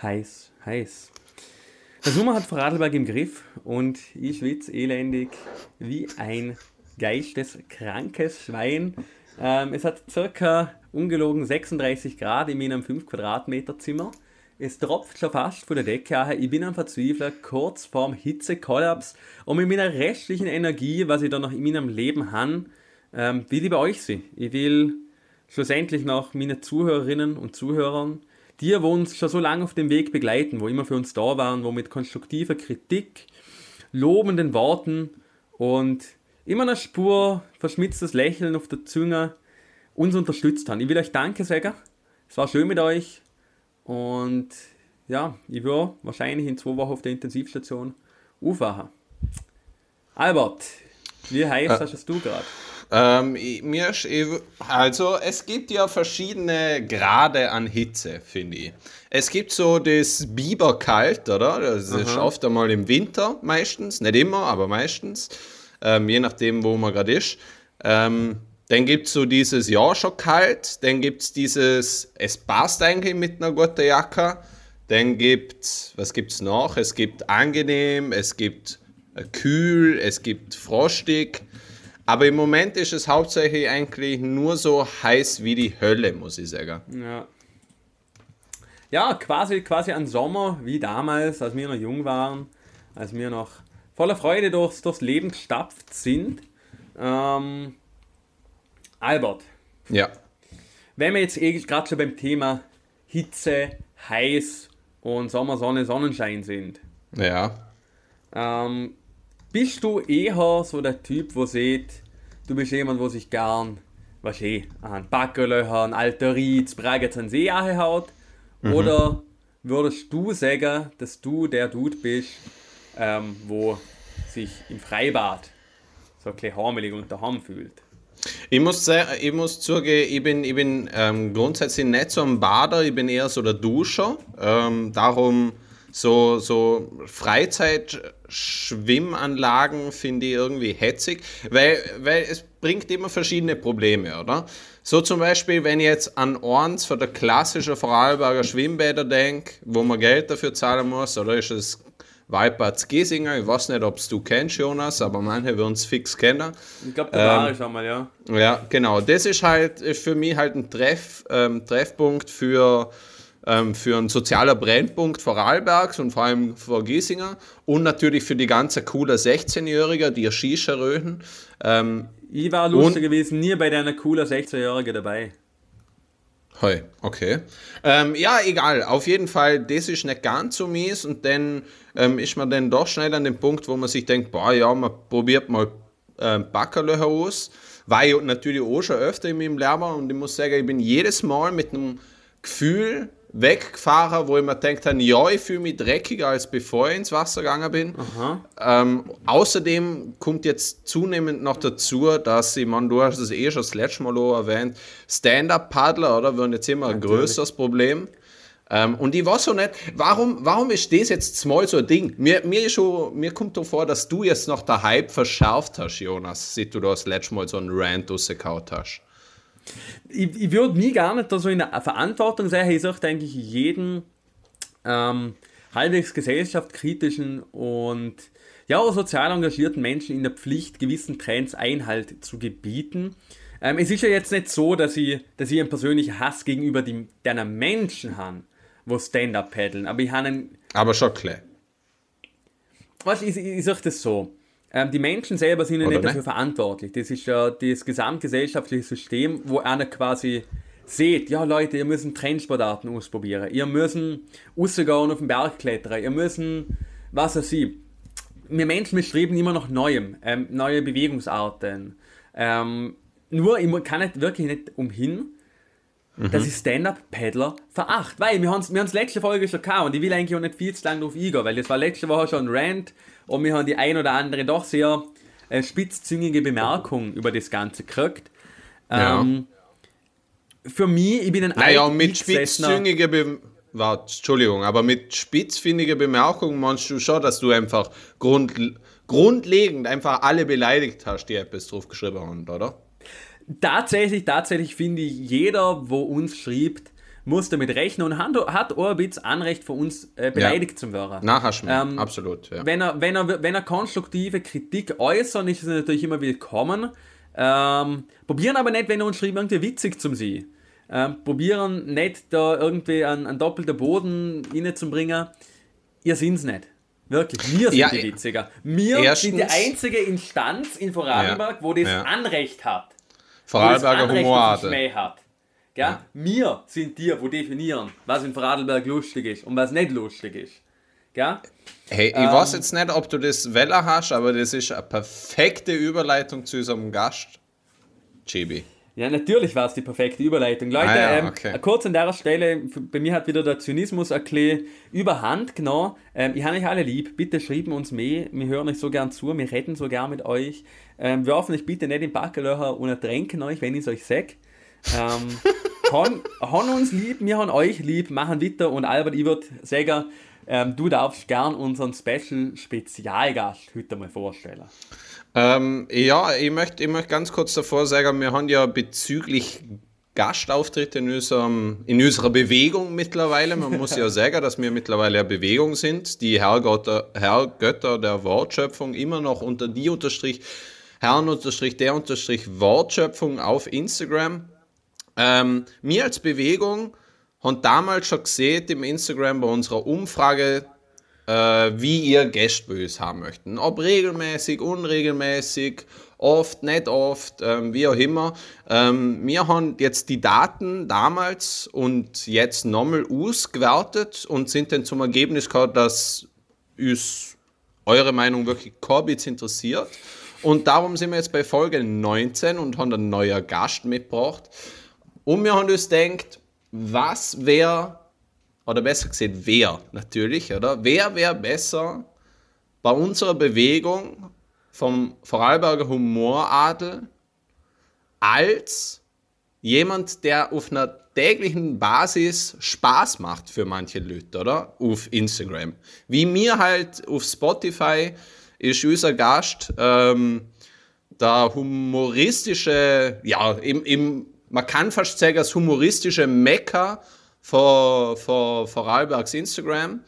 Heiß, heiß. Der Sommer hat Vorarlberg im Griff und ich schwitze elendig wie ein geisteskrankes Schwein. Ähm, es hat circa ungelogen 36 Grad in meinem 5 Quadratmeter Zimmer. Es tropft schon fast von der Decke an. Ich bin am Verzweifler, kurz vorm Hitzekollaps. Und mit meiner restlichen Energie, was ich da noch in meinem Leben habe, ähm, will ich bei euch sein. Ich will schlussendlich noch meine Zuhörerinnen und Zuhörern, die, die uns schon so lange auf dem Weg begleiten, wo immer für uns da waren, wo mit konstruktiver Kritik, lobenden Worten und immer eine Spur verschmitztes Lächeln auf der Zunge uns unterstützt haben. Ich will euch Danke sagen. Es war schön mit euch. Und ja, ich will wahrscheinlich in zwei Wochen auf der Intensivstation aufwachen. Albert, wie heiß äh, hast du gerade? Ähm, mir, also es gibt ja verschiedene Grade an Hitze, finde ich. Es gibt so das Biberkalt, oder? Das Aha. ist oft einmal im Winter meistens, nicht immer, aber meistens, ähm, je nachdem, wo man gerade ist. Ähm, dann gibt es so dieses Ja schon kalt, dann gibt es dieses Es passt eigentlich mit einer guten Jacke. Dann gibt es, was gibt es noch? Es gibt angenehm, es gibt äh, kühl, es gibt frostig. Aber im Moment ist es hauptsächlich eigentlich nur so heiß wie die Hölle, muss ich sagen. Ja. Ja, quasi, quasi ein Sommer wie damals, als wir noch jung waren, als wir noch voller Freude durchs, durchs Leben gestapft sind. Ähm, Albert. Ja. Wenn wir jetzt eh gerade schon beim Thema Hitze, heiß und Sommer, Sonne, Sonnenschein sind. Ja. Ähm, bist du eher so der Typ, wo sieht, du bist jemand, wo sich gern, was eh, an Backerlöcher, an Alteriz, Bragetz an See haut? Mhm. Oder würdest du sagen, dass du der Dude bist, ähm, wo sich im Freibad so ein bisschen harmelig und daheim fühlt? Ich muss, sagen, ich muss zugeben, ich bin, ich bin ähm, grundsätzlich nicht so ein Bader, ich bin eher so der Duscher. Ähm, darum so, so Freizeitschwimmanlagen finde ich irgendwie hetzig, weil, weil es bringt immer verschiedene Probleme, oder? So zum Beispiel, wenn ich jetzt an eins von der klassischen Vorarlberger Schwimmbäder denke, wo man Geld dafür zahlen muss, oder ist es Waldbad Giesinger? Ich weiß nicht, ob du kennst, Jonas, aber manche würden es fix kennen. Ich glaube, da war ähm, ich einmal, ja. Ja, genau. Das ist halt für mich halt ein Treff, ähm, Treffpunkt für ähm, für einen sozialer Brennpunkt Vorarlbergs und vor allem vor Giesinger und natürlich für die ganze coole 16-Jährige, die Shisha röhen. Ähm, ich war lustig gewesen, nie bei deiner cooler 16-Jährige dabei. Hey, okay. Ähm, ja, egal. Auf jeden Fall, das ist nicht ganz so mies und dann ähm, ist man dann doch schnell an dem Punkt, wo man sich denkt, boah, ja, man probiert mal äh, Backerlöcher aus. War ich natürlich auch schon öfter in meinem Leben und ich muss sagen, ich bin jedes Mal mit einem Gefühl weggefahren, wo ich mir gedacht habe, ja, ich fühle mich dreckiger, als bevor ich ins Wasser gegangen bin. Ähm, außerdem kommt jetzt zunehmend noch dazu, dass ich, man, du hast es eh schon das letzte Mal erwähnt, Stand-Up-Paddler, oder, werden jetzt immer ein größeres Problem. Ähm, und ich weiß so nicht, warum, warum ist das jetzt mal so ein Ding? Mir, mir, schon, mir kommt doch vor, dass du jetzt noch der Hype verschärft hast, Jonas, seit du das letzte Mal so einen Rant rausgehauen hast ich, ich würde mich gar nicht da so in der Verantwortung sehen. Ich sage eigentlich jeden ähm, halbwegs gesellschaftskritischen und ja auch sozial engagierten Menschen in der Pflicht, gewissen Trends Einhalt zu gebieten. Ähm, es ist ja jetzt nicht so, dass ich, dass ich einen persönlichen Hass gegenüber die, deiner Menschen habe, wo Stand-up paddeln, aber ich habe einen. Aber schon klar. Was ich, ich, ich sage das so. Ähm, die Menschen selber sind ja nicht dafür verantwortlich. Das ist ja das gesamtgesellschaftliche System, wo einer quasi seht, ja Leute, ihr müsst Trendsportarten ausprobieren, ihr müsst rausgehen auf den Berg klettern, ihr müsst, was weiß ich. Wir Menschen wir streben immer nach Neuem, ähm, neue Bewegungsarten. Ähm, nur, ich kann nicht, wirklich nicht umhin, mhm. dass ich Stand-Up-Paddler veracht. Weil wir haben es wir letzte Folge schon gehabt und ich will eigentlich auch nicht viel zu lange drauf eingehen, weil das war letzte Woche schon ein Rant und wir haben die ein oder andere doch sehr äh, spitzzüngige Bemerkung über das Ganze gekriegt. Ähm, ja. Für mich, ich bin ein Naja, mit spitzzüngiger Be Warte, Entschuldigung, aber mit spitzfindiger Bemerkung meinst du schon, dass du einfach grund, grundlegend einfach alle beleidigt hast, die etwas drauf geschrieben haben, oder? Tatsächlich, tatsächlich finde ich, jeder, wo uns schreibt, muss damit rechnen und hat, hat Orbitz Anrecht von uns äh, beleidigt Ja. zu werden. Nachher schon. Ähm, Absolut. Ja. Wenn er, wenn, er, wenn er konstruktive Kritik äußern, ist es natürlich immer willkommen. Ähm, probieren aber nicht, wenn er uns schreibt, irgendwie witzig zum Sie. Ähm, probieren nicht, da irgendwie einen, einen doppelten Boden reinzubringen. Ihr sind's nicht. Wirklich, wir sind Ja, die eh- Witziger. Wir erstens- sind die einzige Instanz in Vorarlberg, wo das. Anrecht hat. Vorarlberger Anrecht auf Humorade. Schmäh hat. Gell? Wir sind die, wo definieren, was in Vorarlberg lustig ist und was nicht lustig ist. Gell? Hey, ich Ähm. weiß jetzt nicht, ob du das Weller hast, aber das ist eine perfekte Überleitung zu unserem Gast. Chibi. Ja, natürlich war es die perfekte Überleitung. Leute, Ah ja, ähm, okay. kurz an der Stelle, bei mir hat wieder der Zynismus ein bisschen überhand genommen. Ähm, ich habe euch alle lieb, bitte schreiben uns mehr, wir hören euch so gern zu, wir reden so gern mit euch. Ähm, werfen euch bitte nicht in Backelöcher und ertränken euch, wenn ich es euch sag. Ähm, haben, haben uns lieb, wir haben euch lieb, machen weiter und Albert, ich würde sagen, ähm, du darfst gern unseren Special Spezialgast heute mal vorstellen. Ähm, ja, ich möchte ich möcht ganz kurz davor sagen, wir haben ja bezüglich Gastauftritte in, unserem, in unserer Bewegung mittlerweile. Man muss ja sagen, dass wir mittlerweile eine Bewegung sind, die Herrgötter, Herrgötter der Wortschöpfung immer noch unter die Unterstrich, Herren unterstrich der unterstrich Wortschöpfung auf Instagram. Ähm, wir als Bewegung haben damals schon gesehen im Instagram bei unserer Umfrage, äh, wie ihr uns haben möchten. Ob regelmäßig, unregelmäßig, oft, nicht oft, ähm, wie auch immer. Ähm, wir haben jetzt die Daten damals und jetzt nochmal ausgewertet und sind dann zum Ergebnis gekommen, dass uns eure Meinung wirklich Corbits interessiert. Und darum sind wir jetzt bei Folge 19 und haben einen neuen Gast mitgebracht. Und wir haben uns gedacht, was wäre, oder besser gesagt, wer natürlich, oder? Wer wäre besser bei unserer Bewegung vom Vorarlberger Humoradel als jemand, der auf einer täglichen Basis Spaß macht für manche Leute, oder? Auf Instagram. Wie mir halt auf Spotify ist unser Gast ähm, der humoristische, ja, im, im, man kann fast sagen, das humoristische Mecker von, von Vorarlbergs Instagram.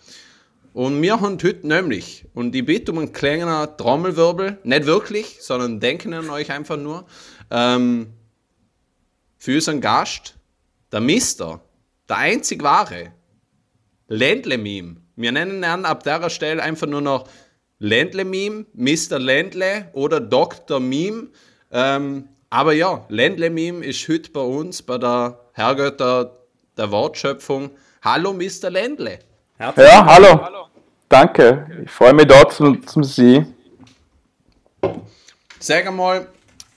Und wir haben heute nämlich, und ich bitte um einen kleinen Trommelwirbel, nicht wirklich, sondern denken an euch einfach nur, ähm, für unseren Gast, der Mister, der einzig wahre, Ländle-Meme. Wir nennen ihn ab der Stelle einfach nur noch Ländle-Meme, Mr. Ländle oder Dr. Meme. Ähm, aber ja, Ländle-Meme ist heute bei uns bei der Herrgötter der Wortschöpfung. Hallo, Mr. Ländle. Herzlich Ja, hallo. Danke. Ich freue mich dort zum, zum Sie. Sag einmal,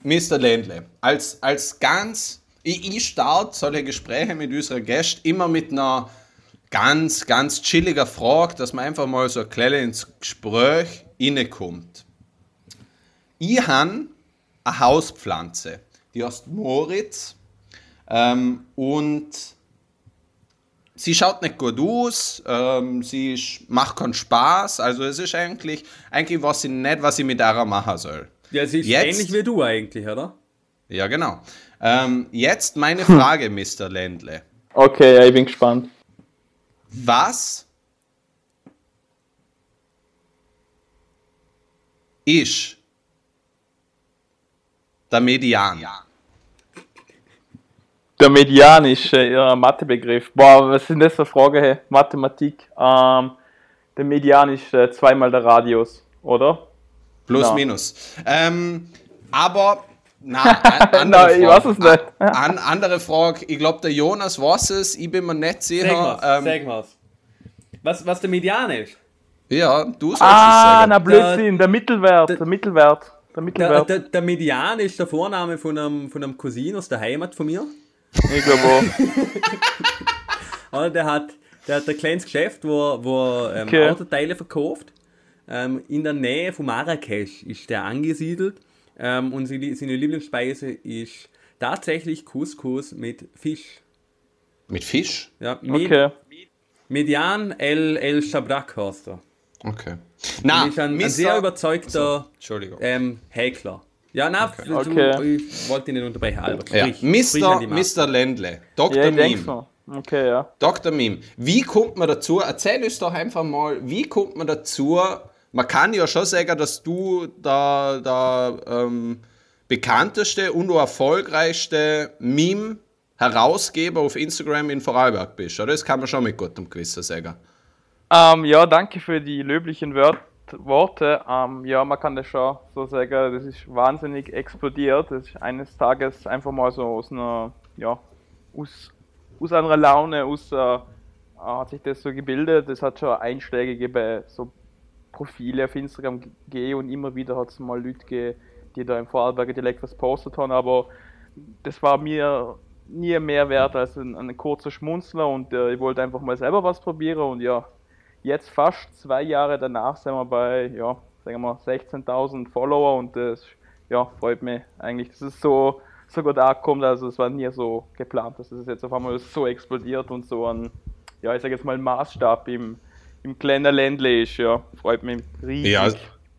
Mr. Ländle, als, als ganz, ich, ich starte solche Gespräche mit unseren Gästen immer mit einer ganz, ganz chilliger Frage, dass man einfach mal so ein kleines ins Gespräch reinkommt. Ich habe eine Hauspflanze, die heißt Moritz ähm, und sie schaut nicht gut aus, ähm, sie ist, macht keinen Spaß, also es ist eigentlich, eigentlich weiß ich nicht, was ich mit der machen soll. Ja, sie ist Jetzt- ähnlich wie du eigentlich, oder? Ja, genau. Ähm, jetzt meine Frage, Mr. Ländle. Okay, ja, ich bin gespannt. Was ist der Median? Der Median ist äh, Mathebegriff. Boah, was sind das für Fragen? Hey? Mathematik. Ähm, der Median ist äh, zweimal der Radius, oder? Plus, Ja. minus. Ähm, aber, na, an, andere Nein, ich Frage. weiß es nicht. An, andere Frage. Ich glaube, der Jonas weiß es. Ich bin mir nicht Sag sicher. mal's, Ähm, sag mal's. Was, was der Median ist? ja, du sollst es Ah, sagen. na Blödsinn, der Mittelwert, der Mittelwert, der Der, Mittelwert. Der, der Median ist der Vorname von einem, von einem Cousin aus der Heimat von mir. Ich glaube auch. Der hat, der hat ein kleines Geschäft, wo, wo er ähm, Okay. Autoteile verkauft. Ähm, in der Nähe von Marrakesch ist der angesiedelt. Ähm, und sie, seine Lieblingsspeise ist tatsächlich Couscous mit Fisch. Mit Fisch? Ja, Med Okay. Median El, El Shabrak heißt er. Okay. Na, ist ein, ein sehr überzeugter Entschuldigung. ähm, Häkler. Ja, na, du, Okay. ich wollte ihn nicht unterbrechen, Albert. Ja. Sprich, sprich Mr. Maske. Mr. Ländle, Dr. Ja, ich Meme. Okay, ja. Dr. Mim, wie kommt man dazu? Erzähl uns doch einfach mal, wie kommt man dazu? Man kann ja schon sagen, dass du der, der ähm, bekannteste und erfolgreichste Meme-Herausgeber auf Instagram in Vorarlberg bist, oder? Das kann man schon mit gutem Gewissen sagen. Ähm, ja, danke für die löblichen Wörter. Worte. Ähm, ja, man kann das schon so sagen, das ist wahnsinnig explodiert. Das ist eines Tages einfach mal so aus einer, ja, aus, aus einer Laune, aus, äh, hat sich das so gebildet. Das hat schon Einschläge gegeben, so Profile auf Instagram gegeben und immer wieder hat es mal Leute gegeben, die da im Vorarlberger Dialekt was postet haben, aber das war mir nie mehr wert als ein, ein kurzer Schmunzler und äh, ich wollte einfach mal selber was probieren und ja, jetzt fast zwei Jahre danach sind wir bei, ja, sagen wir 16.000 Follower und das ja, freut mich eigentlich, dass es so, so gut ankommt. Also es war nie so geplant, dass es jetzt auf einmal so explodiert und so ein, ja, ich sage jetzt mal Maßstab im, im kleinen Ländle ist, ja, freut mich riesig. Ja,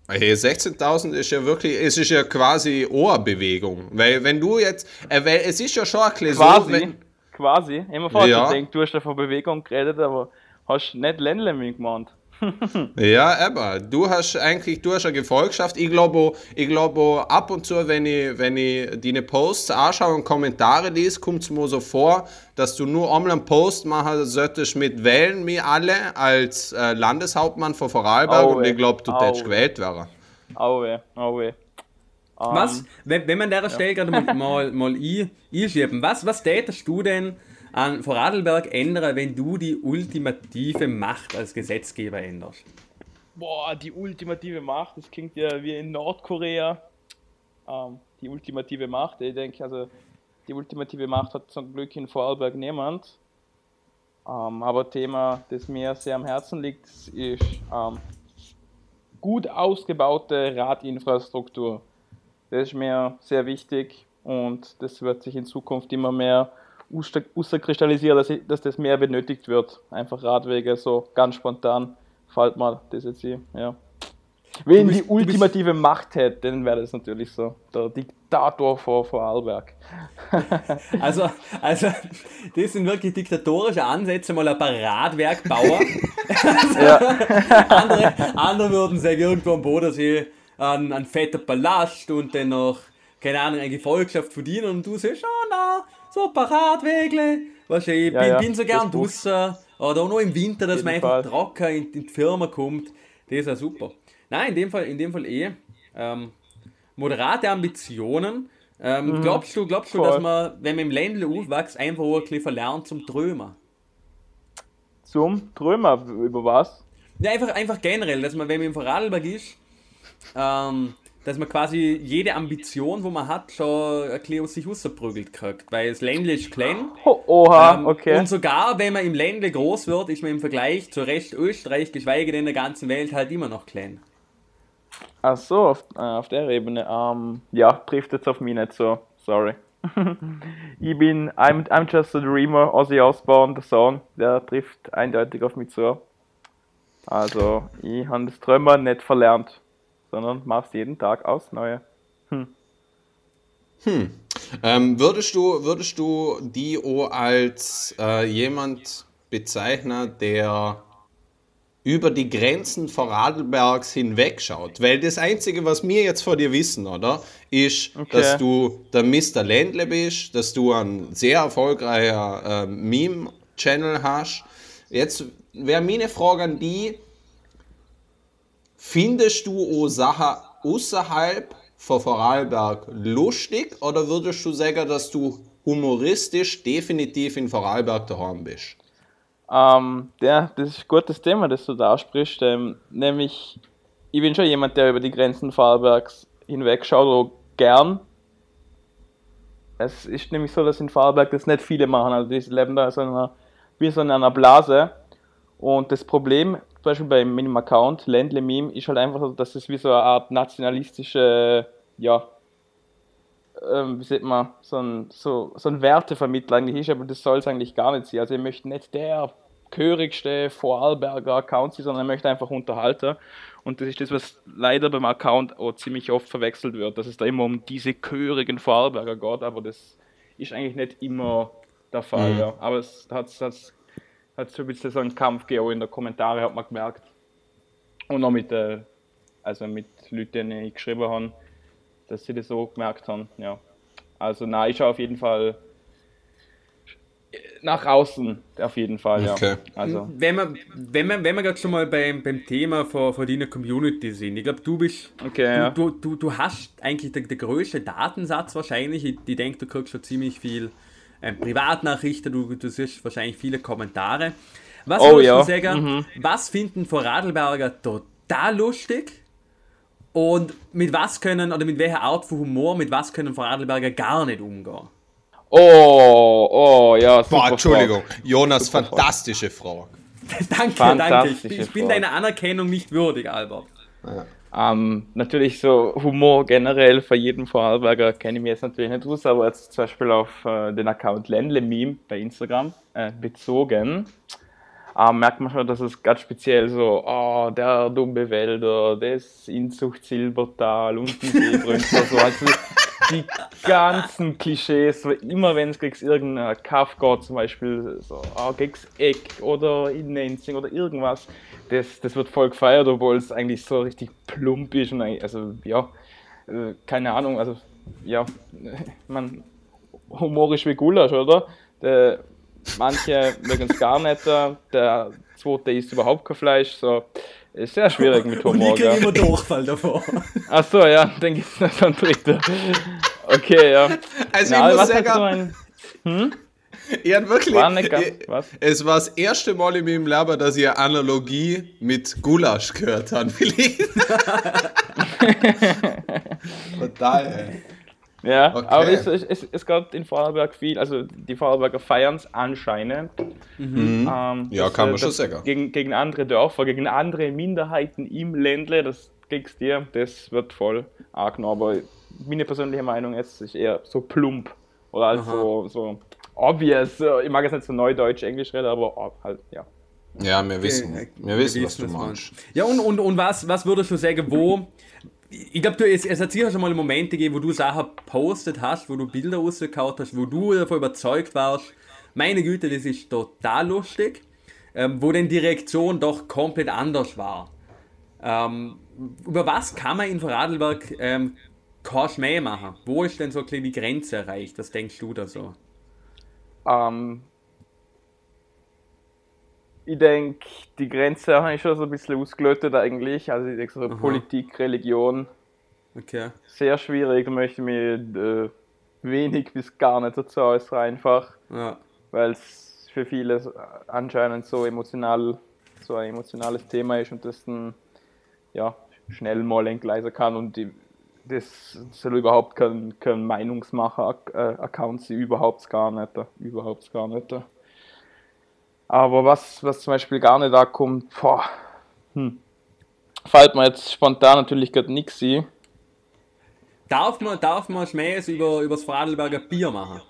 hey, 16.000 ist ja wirklich, es ist ja quasi Ohrbewegung, weil wenn du jetzt, äh, weil es ist ja schon ein bisschen quasi, so, wenn, quasi, immer vorher Ja. du hast ja von Bewegung geredet, aber hast nicht Ländle mit gemeint. Ja, aber du hast eigentlich, du hast eine Gefolgschaft. Ich glaube, ich glaube ab und zu, wenn ich, wenn ich deine Posts anschaue und Kommentare lese, kommt es mir so vor, dass du nur einmal einen Post machen solltest mit Wählen mir alle als äh, Landeshauptmann von Vorarlberg Auwe, und ich glaube, du hättest gewählt werden. Auwe, auwe. Ähm, Was, wenn, wenn man an der Stelle gerade mal, mal, mal ein- einschieben, was, was tätest du denn an Vorarlberg ändern, wenn du die ultimative Macht als Gesetzgeber änderst? Boah, die ultimative Macht, das klingt ja wie in Nordkorea. Ähm, die ultimative Macht, ich denke, also die ultimative Macht hat zum Glück in Vorarlberg niemand. Ähm, aber Thema, das mir sehr am Herzen liegt, ist ähm, gut ausgebaute Radinfrastruktur. Das ist mir sehr wichtig und das wird sich in Zukunft immer mehr kristallisieren, dass, ich- dass das mehr benötigt wird. Einfach Radwege, so ganz spontan fällt mal das jetzt hier, ja. Wenn bist- die du bist- ultimative Macht hätte, dann wäre das natürlich so. Der Diktator vor Vorarlberg. Also, also, das sind wirklich diktatorische Ansätze, mal ein Paradwerkbauer. andere, andere würden sagen, irgendwo am Bodensee ein, ein fetter Palast und dann noch, keine Ahnung, eine Gefolgschaft verdienen und du sagst, oh na, so ein Paradwegle. Weißt du, ich Ja, bin, ja, bin so gern draußen oder auch noch im Winter, dass man einfach trocken in, in die Firma kommt. Das ist ja super. Nein, in dem Fall, in dem Fall eh. Ähm, moderate Ambitionen. Ähm, glaubst du, glaubst du, Mhm. Voll. dass man, wenn man im Ländle aufwächst, einfach auch ein bisschen verlernt zum Träumen? Zum Trömer, über was? Ja, einfach, einfach generell, dass man, wenn man im Vorarlberg ist, ähm, dass man quasi jede Ambition, wo man hat, schon aus sich rausgeprügelt kriegt. Weil das Ländle ist klein. Oh, oha, Ähm, okay. Und sogar, wenn man im Ländle groß wird, ist man im Vergleich zur Rest Österreich, geschweige denn der ganzen Welt, halt immer noch klein. Ach so, auf, äh, auf der Ebene. Ähm, ja, trifft jetzt auf mich nicht so. Sorry. ich bin I'm, I'm Just a Dreamer, Ozzy Osbourne, der Song, der trifft eindeutig auf mich zu. Also, ich habe das Träumer nicht verlernt, sondern mach's jeden Tag aufs Neue. Ähm, würdest, du, würdest du die auch als äh, jemand bezeichnen, der über die Grenzen Vorarlbergs hinwegschaut? Weil das Einzige, was wir jetzt vor dir wissen, oder, ist, Okay. dass du der Mr. Ländle bist, dass du ein sehr erfolgreicher äh, Meme-Channel hast. Jetzt wäre meine Frage an die, Findest du Sachen außerhalb von Vorarlberg lustig oder würdest du sagen, dass du humoristisch definitiv in Vorarlberg daheim bist? Ähm, ja, das ist ein gutes Thema, das du da ansprichst. Ähm, nämlich, ich bin schon jemand, der über die Grenzen Vorarlbergs hinwegschaut, oder gern. Es ist nämlich so, dass in Vorarlberg das nicht viele machen. Also, die leben da so in einer, wie so in einer Blase. Und das Problem, zum Beispiel bei meinem Account, Ländle Meme, ist halt einfach so, dass es wie so eine Art nationalistische, ja, ähm, wie sagt man, so ein, so, so ein Wertevermittler eigentlich ist, aber das soll es eigentlich gar nicht sein. Also ich möchte nicht der gehörigste Vorarlberger Account sein, sondern ich möchte einfach unterhalten. Und das ist das, was leider beim Account auch ziemlich oft verwechselt wird, dass es da immer um diese gehörigen Vorarlberger geht, aber das ist eigentlich nicht immer der Fall, mhm. ja. Aber es hat, hat, so ein bisschen so einen Kampf gegeben in den Kommentaren, hat man gemerkt. Und noch mit, äh, also mit Leuten, die ich geschrieben habe, dass sie das so gemerkt haben, ja. Also nein, ich auf jeden Fall nach außen auf jeden Fall, okay. ja. Also. Wenn wir, wenn wir, wenn wir gerade schon mal beim, beim Thema von, von deiner Community sind, ich glaube, du bist, okay, du, ja. du, du, du, hast eigentlich den, den größten Datensatz wahrscheinlich. Ich, ich denke, du kriegst schon ziemlich viel Privatnachrichten, du, du siehst wahrscheinlich viele Kommentare. Was oh, ja. du sagen, mhm. was finden Vorarlberger total lustig? Und mit was können, oder mit welcher Art von Humor, mit was können Vorarlberger gar nicht umgehen? Oh, oh, ja. Boah, Entschuldigung. Frage. Jonas, super fantastische Frage. danke, danke. Ich, ich bin deiner Anerkennung nicht würdig, Albert. Ähm, natürlich so Humor generell für jeden Vorarlberger kenne ich mir jetzt natürlich nicht aus, aber jetzt zum Beispiel auf äh, den Account Ländle Meme bei Instagram äh, bezogen, äh, merkt man schon, dass es ganz speziell so, oh, der dumme Wälder, das Inzucht Silbertal, unten Seebrünster, so. Also, die ganzen Klischees, immer wenn es gegen irgendein geht, zum Beispiel so, oh, gegen Eck oder in Nenzing oder irgendwas, das, das wird voll gefeiert, obwohl es eigentlich so richtig plump ist. Und also, ja, äh, keine Ahnung, also, ja, man, humorisch wie Gulasch, oder? Der, manche mögen es gar nicht, der zweite isst überhaupt kein Fleisch, so. Ist sehr schwierig mit Humor. Und ich kriege immer Durchfall davor. Achso, ja, dann gibt es noch einen dritten. Okay, ja. Also Na, ich muss sagen, ein, hm? Hatte wirklich. War nicht ganz, was? Es war das erste Mal in meinem Leben, dass ich eine Analogie mit Gulasch gehört habe. Total, ey. Ja, okay. aber es, es, es gab in Vorarlberg viel, also die Vorarlberger feiern es anscheinend. Mhm. Ähm, ja, kann man schon sagen. Gegen, gegen andere Dörfer, gegen andere Minderheiten im Ländle, das kriegst dir, das wird voll arg. Aber meine persönliche Meinung jetzt ist eher so plump oder halt so, so obvious. Ich mag jetzt nicht so neudeutsch, Englisch reden, aber halt, ja. Ja, wir wissen, wir, wir wissen, was du meinst. Ja, und, und, und was, was würdest du sagen, wo ich glaube, du, es, hat sicher schon mal Momente gegeben, wo du Sachen postet hast, wo du Bilder rausgehauen hast, wo du davon überzeugt warst, meine Güte, das ist total lustig, ähm, wo denn die Reaktion doch komplett anders war. Ähm, über was kann man in Vorarlberg ähm, kein Schmäh machen? Wo ist denn so die Grenze erreicht? Was denkst du da so? Ähm, ich denke, die Grenze habe ich schon so ein bisschen ausgelötet eigentlich. Also ich denke so Aha. Politik, Religion. Okay. Sehr schwierig, da möchte ich mich äh, wenig bis gar nicht dazu äußern einfach. Ja. Weil es für viele anscheinend so emotional, so ein emotionales Thema ist und das dann ja, schnell mal entgleisen kann und die, das soll überhaupt kein, kein Meinungsmacher-Account äh, sein, überhaupt gar nicht. Überhaupt gar nicht. Aber was, was zum Beispiel gar nicht da kommt, boah, hm. fällt mir jetzt spontan natürlich gerade nichts ein. Darf man, darf man Schmähs über, über das Vorarlberger Bier machen?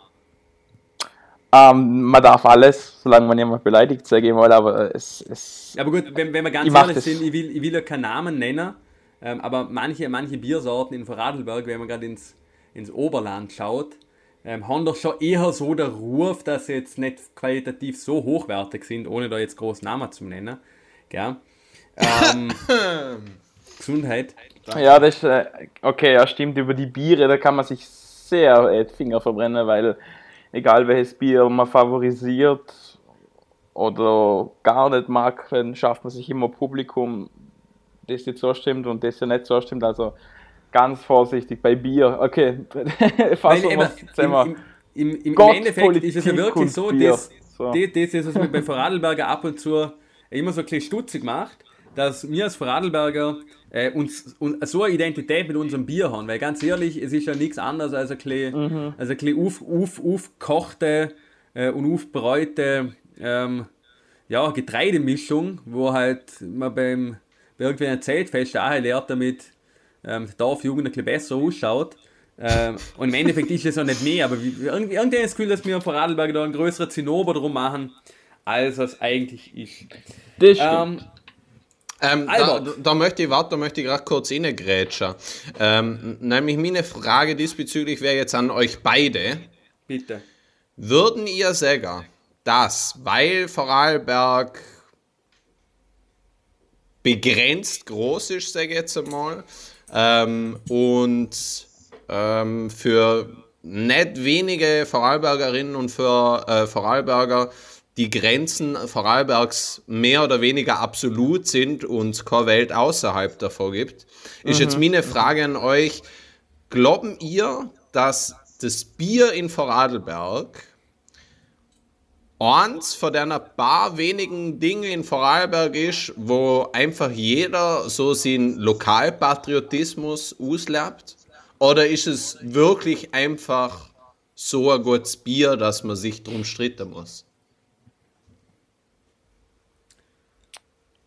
Ähm, man darf alles, solange man jemand beleidigt, sage ich mal, aber es. es aber gut, wenn, wenn wir ganz ehrlich sind, ich will, ich will ja keinen Namen nennen, ähm, aber manche, manche Biersorten in Vorarlberg, wenn man gerade ins, ins Oberland schaut, ähm, haben doch schon eher so der Ruf, dass sie jetzt nicht qualitativ so hochwertig sind, ohne da jetzt groß Namen zu nennen. Gell? Ähm, Gesundheit. Ja, das ist, äh, okay, ja stimmt, über die Biere, da kann man sich sehr äh, Finger verbrennen, weil egal welches Bier man favorisiert oder gar nicht mag, dann schafft man sich immer Publikum, das jetzt so stimmt und das ja nicht so stimmt. Also ganz vorsichtig bei Bier. Okay, fassen wir Im, im, im, im Endeffekt ist es ja wirklich so, dass, so. das, das ist, was mich bei Vorarlberger ab und zu immer so ein bisschen stutzig macht, dass wir als Vorarlberger äh, uns, uns so eine Identität mit unserem Bier haben. Weil ganz ehrlich, es ist ja nichts anderes als ein bisschen, mhm. als ein bisschen auf, auf, aufgekochte äh, und aufbräute ähm, ja, Getreidemischung, wo halt man beim bei irgendeinem Zeltfest auch lernt damit ähm, Dorfjugend ein bisschen besser ausschaut. Ähm, und im Endeffekt ist es auch nicht mehr, aber irgendwie, irgendwie das Gefühl, dass wir von Radlberg da einen größeren Zinnober drum machen, als es eigentlich ist. Das ähm, ähm, da, da, möchte ich, warte, da möchte ich gerade kurz innegrätschen. Ähm, nämlich meine Frage diesbezüglich wäre jetzt an euch beide. Bitte. würden ihr sagen, dass, weil Vorarlberg begrenzt groß ist, sage ich jetzt einmal, ähm, und ähm, für nicht wenige Vorarlbergerinnen und für äh, Vorarlberger die Grenzen Vorarlbergs mehr oder weniger absolut sind und keine Welt außerhalb davor gibt, ist mhm. jetzt meine Frage an euch. Glauben ihr, dass das Bier in Vorarlberg eins von den paar wenigen Dinge in Vorarlberg ist, wo einfach jeder so seinen Lokalpatriotismus auslebt? Oder ist es wirklich einfach so ein gutes Bier, dass man sich drum stritten muss?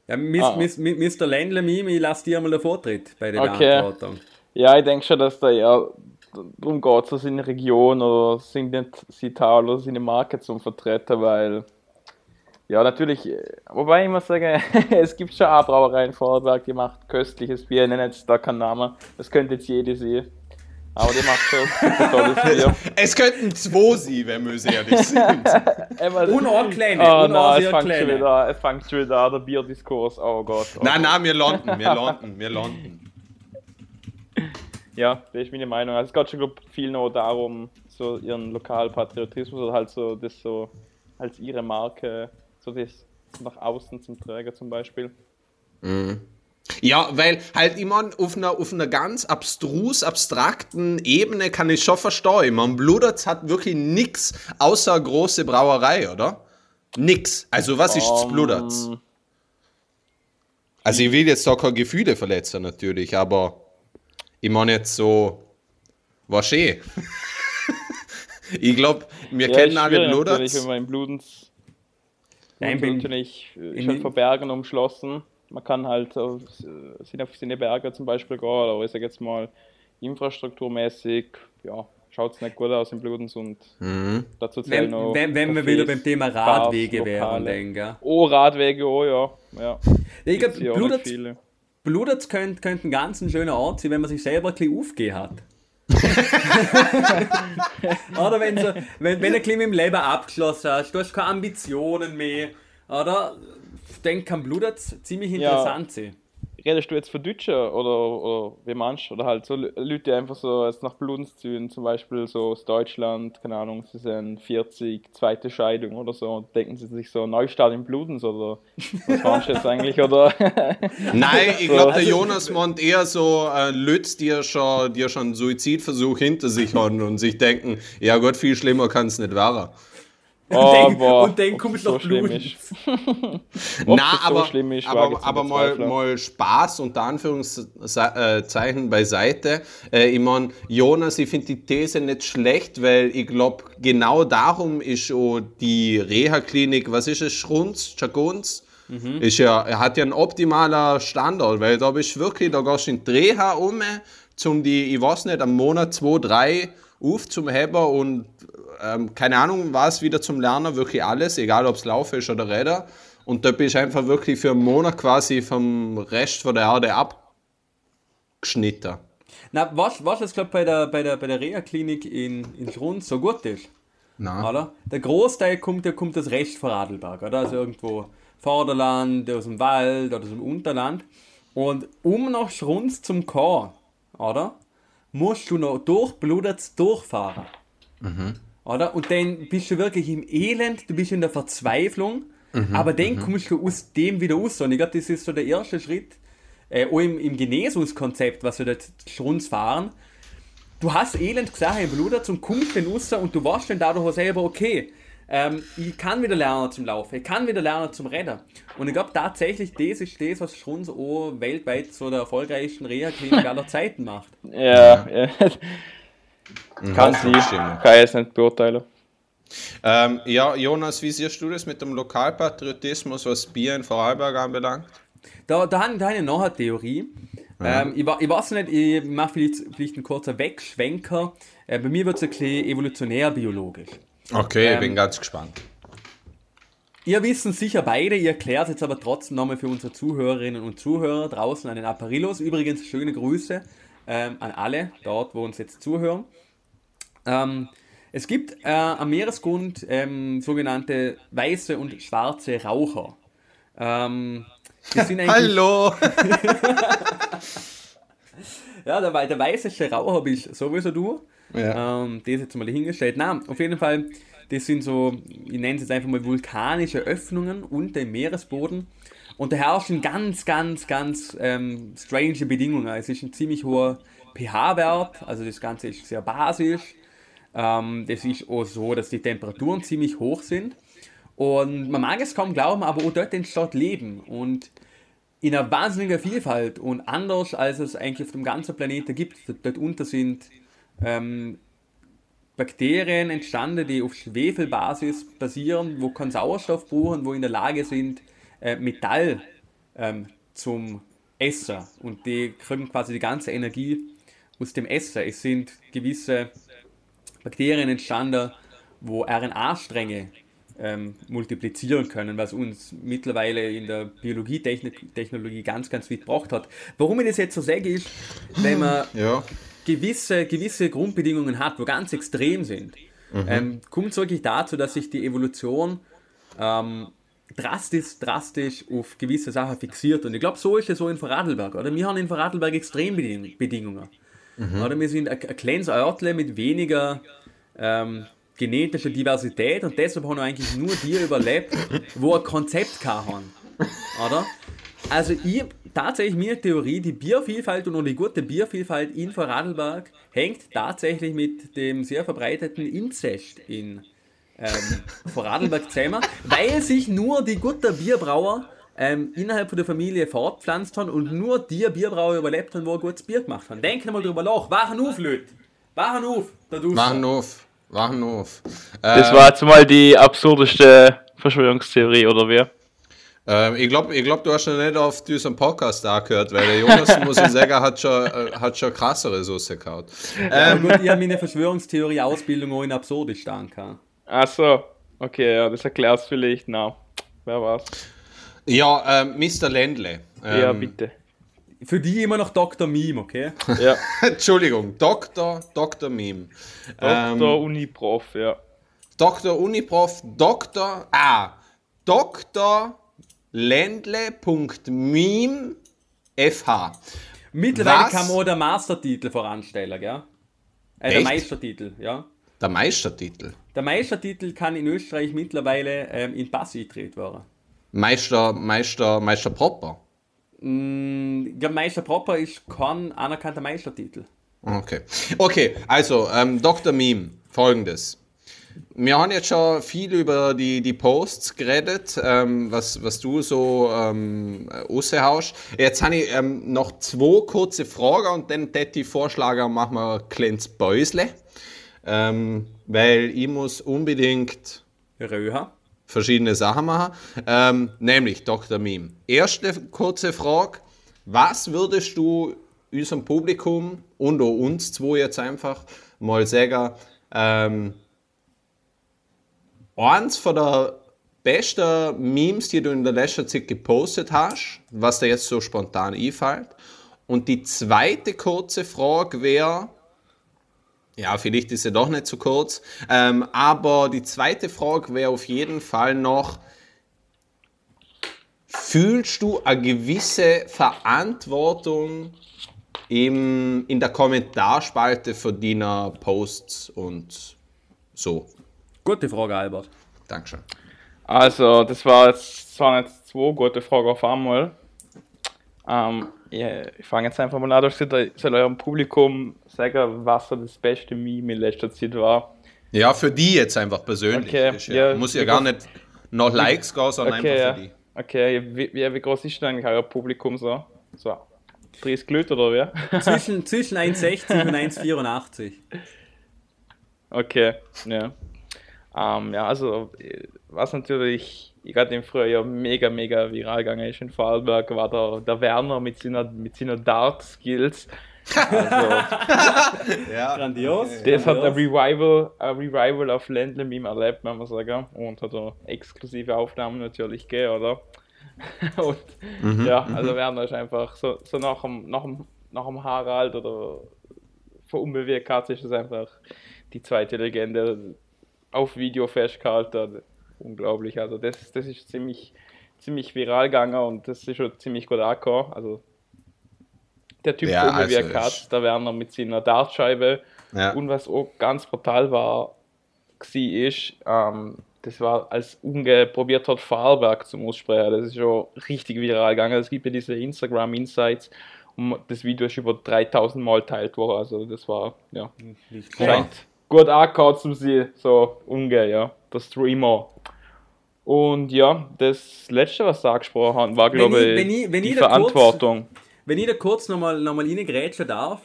Ja, Miss, ah. Miss, Mr. Ländle Mimi, ich lasse dir mal den Vortritt bei der okay. Beantwortung. Ja, ich denke schon, dass da ja darum geht, so seine Region oder seine Tal oder seine Marke zum Vertreten, weil ja, natürlich, wobei ich muss sagen, es gibt schon eine Brauerei in Vorarlberg, die macht köstliches Bier, ich nenne jetzt da keinen Namen, das könnte jetzt jede sehen. Aber die macht schon super tolles Bier. Es könnten zwei sein, wenn wir ehrlich sind. auch kleine. Oh nein, es fängt, schon wieder, es fängt schon wieder an, der Bierdiskurs. Oh Gott. Oh nein, nein, wir landen, wir landen, wir landen. Ja, das ist meine Meinung. Also es geht schon glaub, viel noch darum, so ihren Lokalpatriotismus oder halt so das so als ihre Marke, so das nach außen zum Träger zum Beispiel. Mhm. Ja, weil halt immer auf einer, auf einer ganz abstrus, abstrakten Ebene kann ich schon verstehen. Man Bludertz hat wirklich nichts außer große Brauerei, oder? Nix. Also was ist um, Bludertz? Also ich will jetzt da keine Gefühle verletzen natürlich, aber ich meine jetzt so, was schön. ich glaube, wir ja, kennen alle Bludertz. Wenn man in Bludenz ja, ich bin natürlich schon von Bergen umschlossen man kann halt auf, auf seine Berge zum Beispiel gehen, oder ich sage jetzt mal infrastrukturmäßig, ja, schaut es nicht gut aus in Bludens und mhm. dazu zählen wenn, noch. Wenn, wenn wir wieder beim Thema Radwege wären, denke Oh, Radwege, oh ja. ja. ich glaube, Bludertz, könnte, könnte ein ganz ein schöner Ort sein, wenn man sich selber ein bisschen aufgehen hat. oder wenn, so, wenn, wenn du ein bisschen im Leben abgeschlossen hast, du hast keine Ambitionen mehr, oder? denke, kann Bludertz ziemlich interessant ja. sein. Redest du jetzt für Deutsche oder, oder wie meinst Oder halt so Leute, die einfach so jetzt nach Bludenz ziehen, zum Beispiel so aus Deutschland, keine Ahnung, sie sind 40, zweite Scheidung oder so, denken sie sich so Neustart in Bludenz oder was meinst du jetzt eigentlich? Oder? Nein, ich glaube, der Jonas meint eher so äh, Leute, die ja schon, die ja schon einen Suizidversuch hinter sich haben und sich denken, ja Gott, viel schlimmer kann es nicht werden. Oh, denk, boah, und dann kommst du noch Blut. Na, aber, so ist, aber, aber mal, mal Spaß unter Anführungszeichen beiseite. Äh, ich meine, Jonas, ich finde die These nicht schlecht, weil ich glaube, genau darum ist auch die Reha-Klinik, was ist es, Schrunz, Chagunz? Mhm. Ist ja, er hat ja einen optimalen Standort, weil da bist du wirklich, da gehst du in die Reha um, zum die, ich weiß nicht, am Monat zwei, drei aufzuheben und ähm, keine Ahnung, war es wieder zum Lernen wirklich alles, egal ob es Lauf ist oder Räder. Und da bist du einfach wirklich für einen Monat quasi vom Rest von der Erde abgeschnitten. Na, was, was jetzt glaube bei der, bei der, bei der Reha-Klinik in, in Schrund so gut ist? Nein. Oder? Der Großteil kommt, der kommt das Rest von Radlberg, oder? Also irgendwo Vorderland, aus dem Wald oder aus dem Unterland. Und um nach Schrunz zum Chor, oder? Musst du noch durch Bludertz durchfahren. Mhm oder? Und dann bist du wirklich im Elend, du bist in der Verzweiflung, mhm, aber dann mhm. kommst du aus dem wieder raus. Und ich glaube, das ist so der erste Schritt, äh, auch im, im Genesungskonzept, was wir dort schon fahren. Du hast Elend gesagt im Blut zum kommst dann raus und du warst dann dadurch selber, okay, ähm, ich kann wieder lernen zum Laufen, ich kann wieder lernen zum Rennen. Und ich glaube tatsächlich, das ist das, was schon so weltweit so der erfolgreichsten Reha-Klinik aller Zeiten macht. Ja, ja. Mhm. Kann sie, kann ich jetzt nicht beurteilen. Ähm, ja, Jonas, wie siehst du das mit dem Lokalpatriotismus, was Bier in Vorarlberg anbelangt? Da, da, habe, da habe ich noch eine Theorie. Ja. Ähm, ich, ich weiß nicht, ich mache vielleicht, vielleicht einen kurzen Wegschwenker. Äh, bei mir wird es ein bisschen evolutionär biologisch. Okay, ähm, ich bin ganz gespannt. Ihr wissen sicher beide, ihr erklärt jetzt aber trotzdem nochmal für unsere Zuhörerinnen und Zuhörer draußen an den Apparillos. Übrigens schöne Grüße ähm, an alle dort, wo uns jetzt zuhören. Ähm, Es gibt äh, am Meeresgrund ähm, sogenannte weiße und schwarze Raucher. Ähm, Hallo! ja, der, der weißeste Raucher bist sowieso du. Ja. Ähm, das jetzt mal hingestellt. Na, auf jeden Fall, das sind so, ich nenne es jetzt einfach mal vulkanische Öffnungen unter dem Meeresboden. Und da herrschen ganz, ganz, ganz ähm, strange Bedingungen. Es ist ein ziemlich hoher pH-Wert, also das Ganze ist sehr basisch. Ähm, das ist auch so, dass die Temperaturen ziemlich hoch sind. Und man mag es kaum glauben, aber auch dort entsteht Leben. Und in einer wahnsinnigen Vielfalt und anders als es eigentlich auf dem ganzen Planeten gibt. Dort unter sind ähm, Bakterien entstanden, die auf Schwefelbasis basieren, wo keinen Sauerstoff brauchen, wo in der Lage sind, äh, Metall ähm, zum Essen. Und die kriegen quasi die ganze Energie aus dem Essen. Es sind gewisse Bakterien entstanden, wo RNA-Stränge ähm, multiplizieren können, was uns mittlerweile in der Biologietechnologie ganz, ganz weit gebracht hat. Warum ich das jetzt so sage, ist, wenn man Ja. gewisse, gewisse Grundbedingungen hat, wo ganz extrem sind, ähm, kommt es wirklich dazu, dass sich die Evolution ähm, drastisch, drastisch auf gewisse Sachen fixiert. Und ich glaube, so ist es so in Vorarlberg. Oder? Wir haben in Vorarlberg Extrembedingungen. Oder? Wir sind ein, ein kleines Örtle mit weniger ähm, genetischer Diversität und deshalb haben eigentlich nur die überlebt, wo ein Konzept haben. Oder? Also ich, tatsächlich meine Theorie, die Biervielfalt und auch die gute Biervielfalt in Vorarlberg hängt tatsächlich mit dem sehr verbreiteten Inzest in ähm, Vorarlberg zusammen, weil sich nur die guten Bierbrauer ähm, innerhalb von der Familie fortpflanzt haben und nur die Bierbrauer überlebt haben, wo ein gutes Bier gemacht haben. Denken mal drüber nach. Wachen auf, Leute! Wachen auf! Da draußen. Wachen auf. Wachen auf. Das Ähm, war jetzt mal die absurdeste Verschwörungstheorie, oder wie? Ähm, ich glaube, ich glaub, du hast noch nicht auf diesen Podcast da gehört, weil der Jonas, muss ich sagen, hat schon, äh, hat schon krassere Soße gehaut. Ja, gut, ich habe meine Verschwörungstheorie-Ausbildung auch in Absurdistan gehabt. Ach so, okay, ja, das erklärt vielleicht, na, wer war's? Ja, ähm, Mr. Ländle. Ähm, ja, bitte. Für die immer noch Dr. Meme, okay? Ja, Entschuldigung, Dr. Dr. Meme. Ähm, Dr. Uniprof, ja. Dr. Uniprof, Dr. Ah, Dr. Ländle.meme FH. Mittlerweile Was? kann man auch der Mastertitel voranstellen, gell? Äh, der? Meistertitel, ja. Der Meistertitel. Der Meistertitel kann in Österreich mittlerweile ähm, in Pass eingetreten werden. Meister, Meister, Meister Proper. Mm, glaube, Meister Proper ist kein anerkannter Meistertitel. Okay. Okay, also ähm, Dr. Meme, folgendes. Wir haben jetzt schon viel über die, die Posts geredet, ähm, was, was du so ähm, raushaust. Jetzt habe ich ähm, noch zwei kurze Fragen und dann hätte ich vorschlagen, machen wir kleines Bäusle. Ähm, weil ich muss unbedingt Röher. verschiedene Sachen machen. Ähm, nämlich Dr. Meme. Erste kurze Frage. Was würdest du unserem Publikum und auch uns zwei jetzt einfach mal sagen, ähm, eins von der besten Memes, die du in der letzten Zeit gepostet hast, was dir jetzt so spontan einfällt. Und die zweite kurze Frage wäre, ja, vielleicht ist sie doch nicht zu kurz. Ähm, aber die zweite Frage wäre auf jeden Fall noch, fühlst du eine gewisse Verantwortung im, in der Kommentarspalte für deiner Posts und so? Gute Frage, Albert. Dankeschön. Also, das, war jetzt, das waren jetzt zwei gute Fragen auf einmal. Ähm, ich fange jetzt einfach mal an, dass ich soll eurem Publikum sagen, was so das beste Meme in letzter Zeit war. Ja, für die jetzt einfach persönlich. Okay, Ist ja, ja, muss ja gar nicht nach Likes gehen, sondern Okay, einfach ja. für die. Okay, wie, wie, wie groß ist denn eigentlich euer Publikum so? So, 30 Leute oder wie? Zwischen, zwischen 1,60 und 1,84. Okay, ja. Ähm, ja, also, was natürlich gerade im Frühjahr mega, mega viral gegangen ist in Vorarlberg, war der, der Werner mit seiner, mit seiner Dart-Skills. Also, Ja. Grandios. das hat ein. Revival, ein Revival auf Ländle Meme erlebt, kann man sagen. Und hat auch exklusive Aufnahmen natürlich gegeben, oder? Und ja, also Werner ist einfach so, so nach, dem, nach, dem, nach dem Harald oder von unbewegt hat sich das einfach die zweite Legende auf Video festgehalten. Unglaublich. Also das, das ist ziemlich, ziemlich viral gegangen und das ist schon ziemlich gut angekommen. Also der Typ Ja, ja, wie also er Katz, der Werner mit seiner Dartscheibe. Ja. Und was auch ganz brutal war, gsi ist, ähm, das war, als Unge probiert hat, Fahrwerk zum Aussprechen. Das ist schon richtig viral gegangen. Es gibt ja diese Instagram Insights und das Video ist über 3000 Mal teilt worden. Also das war, ja, Nicht scheint gut angehauen zum sie, so Unge, ja, der Streamer. Und ja, das letzte, was sie angesprochen haben, war, glaube ich- ich, wenn ich- wenn die ich da kurz- Verantwortung. Wenn ich da kurz nochmal noch mal reingrätschen darf,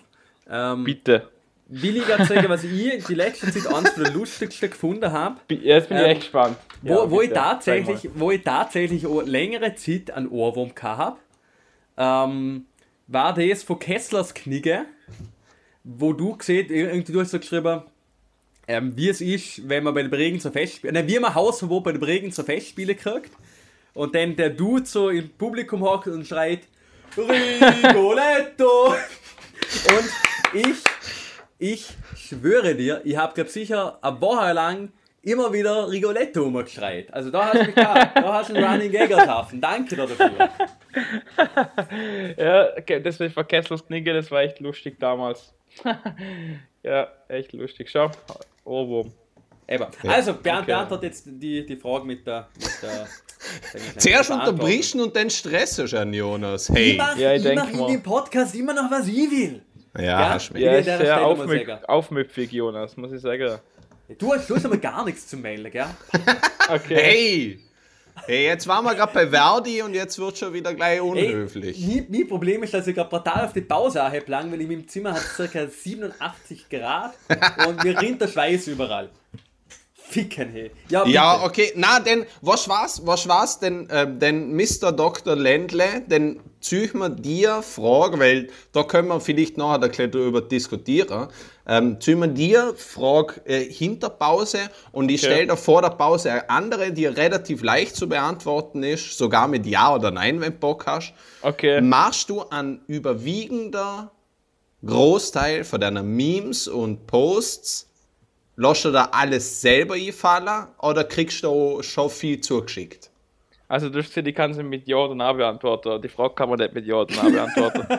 ähm, Bitte. will ich gerade sagen, was ich die letzte Zeit eines der lustigsten gefunden habe. Jetzt bin ich Ähm, echt gespannt. Wo, Ja, wo, ich bitte, zeig tatsächlich, wo ich tatsächlich auch längere Zeit einen Ohrwurm gehabt habe, ähm, war das von Kesslers Knigge, wo du gesehen, irgendwie du hast so geschrieben, ähm, wie es ist, wenn man bei den Bregenzer Festspielen, nein, wie man Hausverbot bei den Bregenzer Festspielen kriegt und dann der Dude so im Publikum hockt und schreit Rigoletto und ich ich schwöre dir, ich habe, glaube sicher eine Woche lang immer wieder Rigoletto umgeschreit. Also da hast du mich gehabt. Da hast du einen Running Gag erschaffen. Danke dafür. Ja, okay, das ist von Kesslers Knigge, das war echt lustig damals. ja, echt lustig. Schau, Ohrwurm. Eben. Also, Bernd, Okay. Bernd hat jetzt die, die Frage mit der... Mit der Zuerst unterbrichst und dann stressest du an Jonas. Ich Hey. mache Ja, ich denk mach in dem Podcast immer noch, was ich will. Ja, Ja. Ja, ist sehr Stelle mal aufmüpf sagen. aufmüpfig, Jonas, muss ich sagen. Du hast bloß aber gar nichts zu melden, gell? Okay. Hey! Hey, jetzt waren wir gerade bei Verdi und jetzt wird schon wieder gleich unhöflich. Ey, mein, Problem ist, dass ich gerade brutal auf die Pause habe, lang, weil in meinem Zimmer hat es ca. 87 Grad und mir rinnt der Schweiß überall. Ficken, hey. Ja, Ja, okay. Na, denn, was war's? Was war's denn, äh, denn Mr. Dr. Ländle, denn züch mir dir Frage, weil da können wir vielleicht nachher ein bisschen drüber diskutieren. Ähm, züch mir dir Frage äh, hinter Pause und ich Okay. stelle da vor der Pause eine andere, die relativ leicht zu beantworten ist, sogar mit Ja oder Nein, wenn du Bock hast. Okay. Machst du an überwiegender Großteil von deiner Memes und Posts, lässt du da alles selber einfallen oder kriegst du schon viel zugeschickt? Also du hast die kannst du mit Ja oder Nein beantworten. Die Frage kann man nicht mit Ja oder Nein beantworten.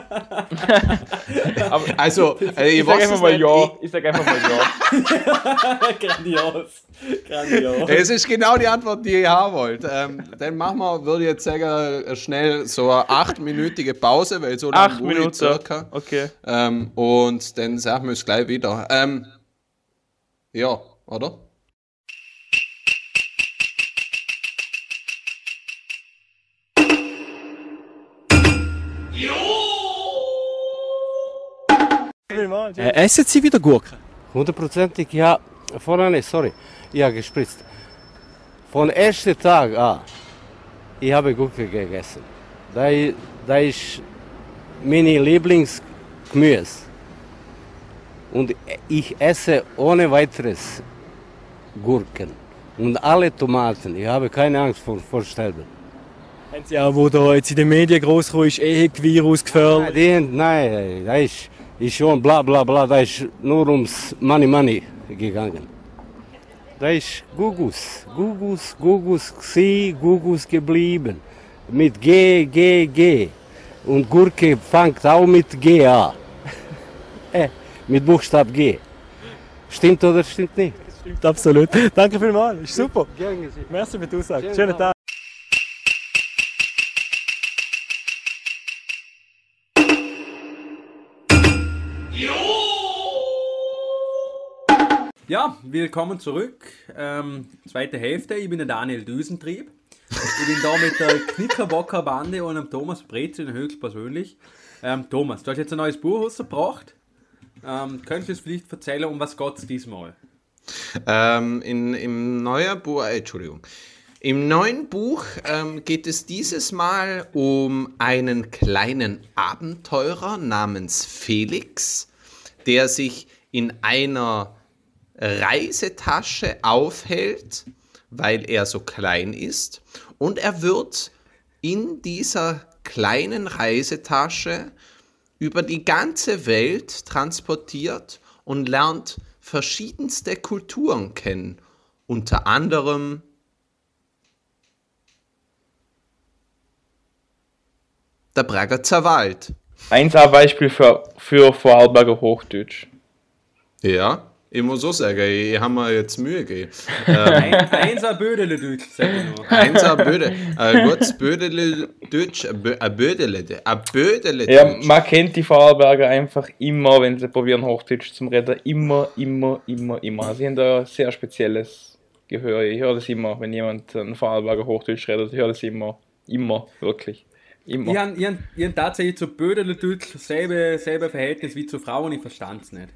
Also, äh, ich, ich sag weiß einfach mal Ja. Ich sag einfach mal Ja. Grandios. Grandios. Es ist genau die Antwort, die ich haben wollte. Ähm, dann machen wir, würde ich jetzt sagen, äh, schnell so eine achtminütige Pause, weil so lange Acht Minuten. circa. Okay. Ähm, und dann sagen wir es gleich wieder. Ähm, ja, oder? Äh, essen Sie wieder Gurken? Hundertprozentig, ja. Vorher nicht, sorry. Ja, gespritzt. Von ersten Tag an, ich habe Gurke gegessen. Da, da ist meine Lieblingsgemüse. Und ich esse ohne weiteres Gurken. Und alle Tomaten. Ich habe keine Angst vor Vorstellungen. Haben Sie auch, wo da jetzt in den Medien groß ist, Ehek-Virus gefährlich? Nein, nein, da ist, ist schon bla bla bla, da ist nur ums Money Money gegangen. Da ist Gugus, Gugus, Gugus gsi, Gugus geblieben. Mit G, G, G. Und Gurke fängt auch mit G an. äh, mit Buchstab G. Stimmt oder stimmt nicht? Stimmt absolut. Danke vielmals, ist super. Gerne. Merci für die Aussage. Schönen Tag. Ja, willkommen zurück. Ähm, zweite Hälfte. Ich bin der Daniel Düsentrieb. Ich bin da mit der Knickerbocker Bande und dem Thomas Brezin höchstpersönlich. Ähm, Thomas, du hast jetzt ein neues Buch rausgebracht. Ähm, könntest du uns vielleicht erzählen, um was geht es diesmal? Ähm, in, Im neuen Buch, äh, Entschuldigung. Im neuen Buch ähm, geht es dieses Mal um einen kleinen Abenteurer namens Felix, der sich in einer Reisetasche aufhält, weil er so klein ist. Und er wird in dieser kleinen Reisetasche über die ganze Welt transportiert und lernt verschiedenste Kulturen kennen. Unter anderem der Bragatzer Wald. 1A-Beispiel für, für Vorarlberger Hochdeutsch. Ja, ich muss so sagen, ich habe mir jetzt Mühe gegeben. Ein, einser Bödele Deutsch, sag ich nur. Einser Böde, ein gutes Bödele Deutsch, ein Bö- ein Bödele, ein Bödele Ja, Deutsch. man kennt die Vorarlberger einfach immer, wenn sie probieren Hochdeutsch zum Reden. Immer, immer, immer, immer. Sie haben da ein sehr spezielles Gehör. Ich höre das immer, wenn jemand ein Vorarlberger Hochdeutsch redet. Ich höre das immer. Immer, wirklich. Immer. Ich habe hab, ich hab tatsächlich zu Bödele Deutsch selbe, selbe Verhältnis wie zu Frauen, ich verstand es nicht.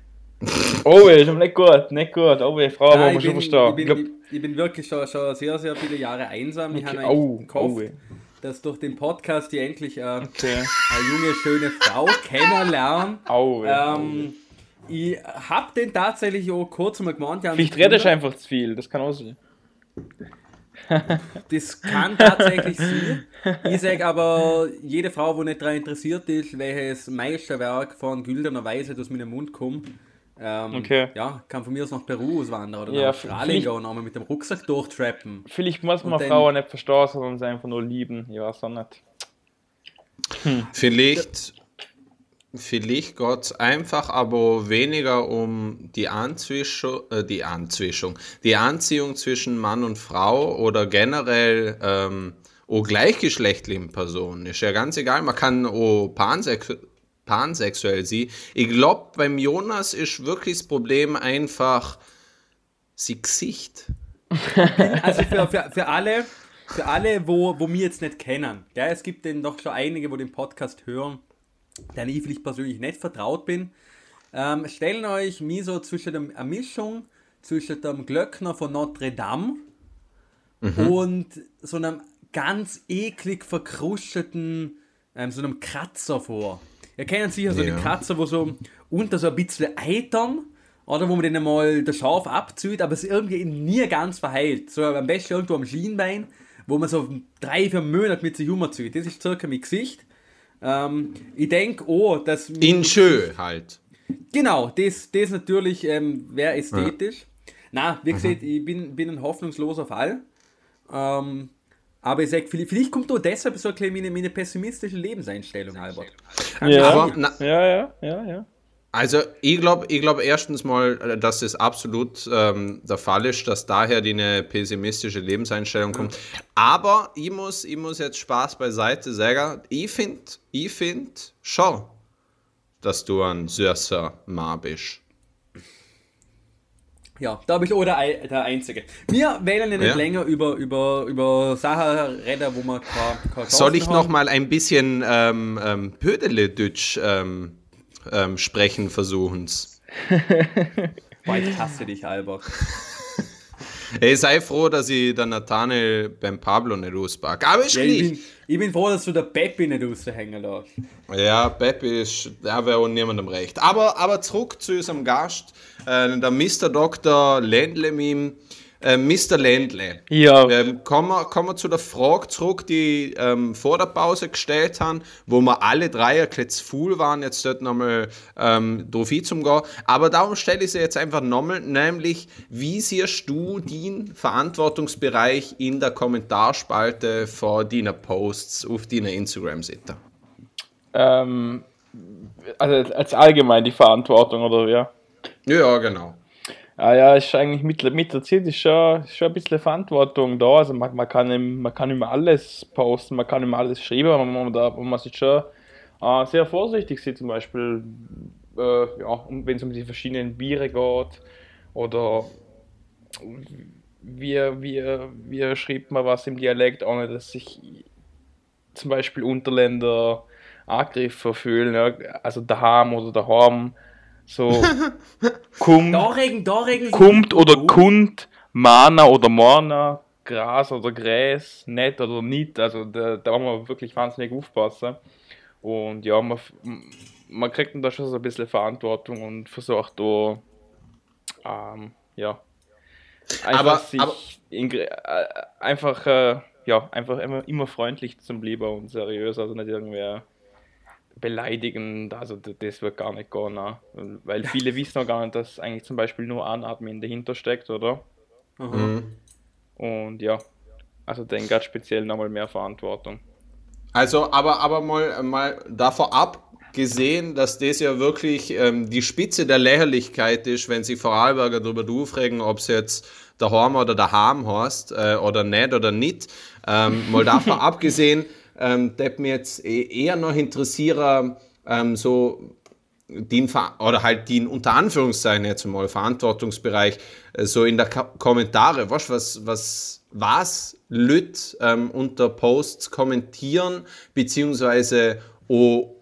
Oh, ist aber nicht gut, nicht gut. Oh, die Frau Nein, ich, schon bin, verstehen. ich, bin, glaub- ich, ich bin wirklich schon, schon sehr, sehr viele Jahre einsam. Ich habe Okay, eigentlich oh, gehofft, oh. dass durch den Podcast ich endlich äh, eine Okay. junge, schöne Frau kennenlerne. Au, Ähm, ich habe den tatsächlich auch kurz mal gemeint. Vielleicht ich redest du einfach zu viel, das kann auch sein. Das kann tatsächlich sein. Ich sage aber, jede Frau, die nicht daran interessiert ist, welches Meisterwerk von güldener Weise aus meinem Mund kommt, ähm, Okay. ja, kann von mir aus nach Peru auswandern oder Ja, nach Australien vielleicht- gehen und einmal mit dem Rucksack durchtrappen. Vielleicht muss man dann- Frauen nicht verstehen, sondern sie einfach nur lieben. Ich weiß auch nicht. Vielleicht, vielleicht geht es einfach aber weniger um die Anzwischung, äh, die Anzwischung, die Anziehung zwischen Mann und Frau oder generell ähm, auch gleichgeschlechtlichen Personen. Ist ja ganz egal, man kann auch pansex pansexuell sein. Ich glaube, beim Jonas ist wirklich das Problem einfach sie Gesicht. Also für, für, für alle, für alle, wo, wo wir jetzt nicht kennen, ja, es gibt denn doch schon einige, wo den Podcast hören, denen ich vielleicht persönlich nicht vertraut bin. Ähm, stellen euch mir so zwischen dem, eine Mischung zwischen dem Glöckner von Notre Dame und so einem ganz eklig verkrusteten, ähm, so einem Kratzer vor. Ihr kennt sicher so Ja. den Kratzer, wo so unter so ein bisschen eitern, oder wo man den mal der Schaf abzieht, aber es irgendwie nie ganz verheilt. So am besten irgendwo am Schienbein, wo man so drei, vier Monate mit sich rumzieht. Das ist circa mein Gesicht. Ähm, ich denke, oh, dass. In Schö halt. Genau, das, das natürlich ähm, wäre ästhetisch. Na, wie gesagt, ich bin, bin ein hoffnungsloser Fall. Ähm, aber ich sag, vielleicht, vielleicht kommt auch deshalb so ein bisschen meine, meine pessimistische Lebenseinstellung, Albert. Ja, Aber na, ja, ja, ja, ja. Also ich glaube ich glaub erstens mal, äh, dass es absolut ähm, der Fall ist, dass daher die eine pessimistische Lebenseinstellung kommt. Aber ich muss, ich muss jetzt Spaß beiseite sagen, ich finde ich find schon, dass du ein süßer Mann bist. Ja, da bin ich auch der, Ei- der Einzige. Wir wählen ja nicht Ja. länger über, über, über Sachen reden, wo wir keine, keine Soll ich Chancen noch haben. mal ein bisschen ähm, ähm, Pödele-Deutsch ähm, ähm, sprechen versuchen? Boah, ich hasse dich, Albert. Ey, sei froh, dass ich der Nathanael beim Pablo nicht auspacke. Aber ist Ja, ich, bin, ich bin froh, dass du der Peppi nicht raushängen lässt. Ja, Peppi ist, der wäre auch niemandem recht. Aber, aber zurück zu unserem Gast, äh, der Mr. Dr. Ländle Meme. Äh, Mr. Ländle. Ja, Ähm, kommen, wir, kommen wir zu der Frage zurück, die ähm, vor der Pause gestellt haben, wo wir alle drei ein zu full waren, jetzt dort nochmal ähm, drauf hinzugehen. Aber darum stelle ich sie jetzt einfach nochmal, nämlich, wie siehst du den Verantwortungsbereich in der Kommentarspalte vor deiner Posts auf deiner Instagram-Seite? ähm, also als allgemein die Verantwortung, oder ja? Ja, genau. Ah ja, ist eigentlich mit, mit der Zeit ist schon, ist schon ein bisschen Verantwortung da. Also man, man, kann, man kann immer alles posten, man kann immer alles schreiben, aber man, man muss jetzt schon äh, sehr vorsichtig sein, zum Beispiel, äh, ja, wenn es um die verschiedenen Biere geht oder wie, wie, wie schreibt man was im Dialekt, ohne dass sich zum Beispiel Unterländer angegriffen fühlen, ja? also daheim oder daheim, so kommt Da regen, da regen kommt oder kund, Mana oder Morna, Gras oder Gräs, nett oder nicht. Also da, da muss man wirklich wahnsinnig aufpassen. Und ja, man, f- man kriegt dann da schon so ein bisschen Verantwortung und versucht da ähm, ja einfach Aber- sich aber- in, äh, einfach äh, ja einfach immer, immer freundlich zum Lieber und seriös, also nicht irgendwer beleidigend, also das wird gar nicht gehen, ne? weil viele wissen auch gar nicht, dass eigentlich zum Beispiel nur ein Admin dahinter steckt, oder? Mhm. Und ja, also denke gerade speziell nochmal mehr Verantwortung. Also, aber, aber mal, mal davor abgesehen, dass das ja wirklich ähm, die Spitze der Lächerlichkeit ist, wenn sich Vorarlberger darüber aufregen, ob es jetzt daheim oder daheim heißt äh, oder nicht oder nicht. Ähm, mal davon abgesehen, ähm, das mir jetzt e-, eher noch interessieren, ähm, so den oder halt den unter Anführungszeichen jetzt mal Verantwortungsbereich äh, so in der Ka Kommentare, was was was was Lüt ähm, unter Posts kommentieren beziehungsweise oh,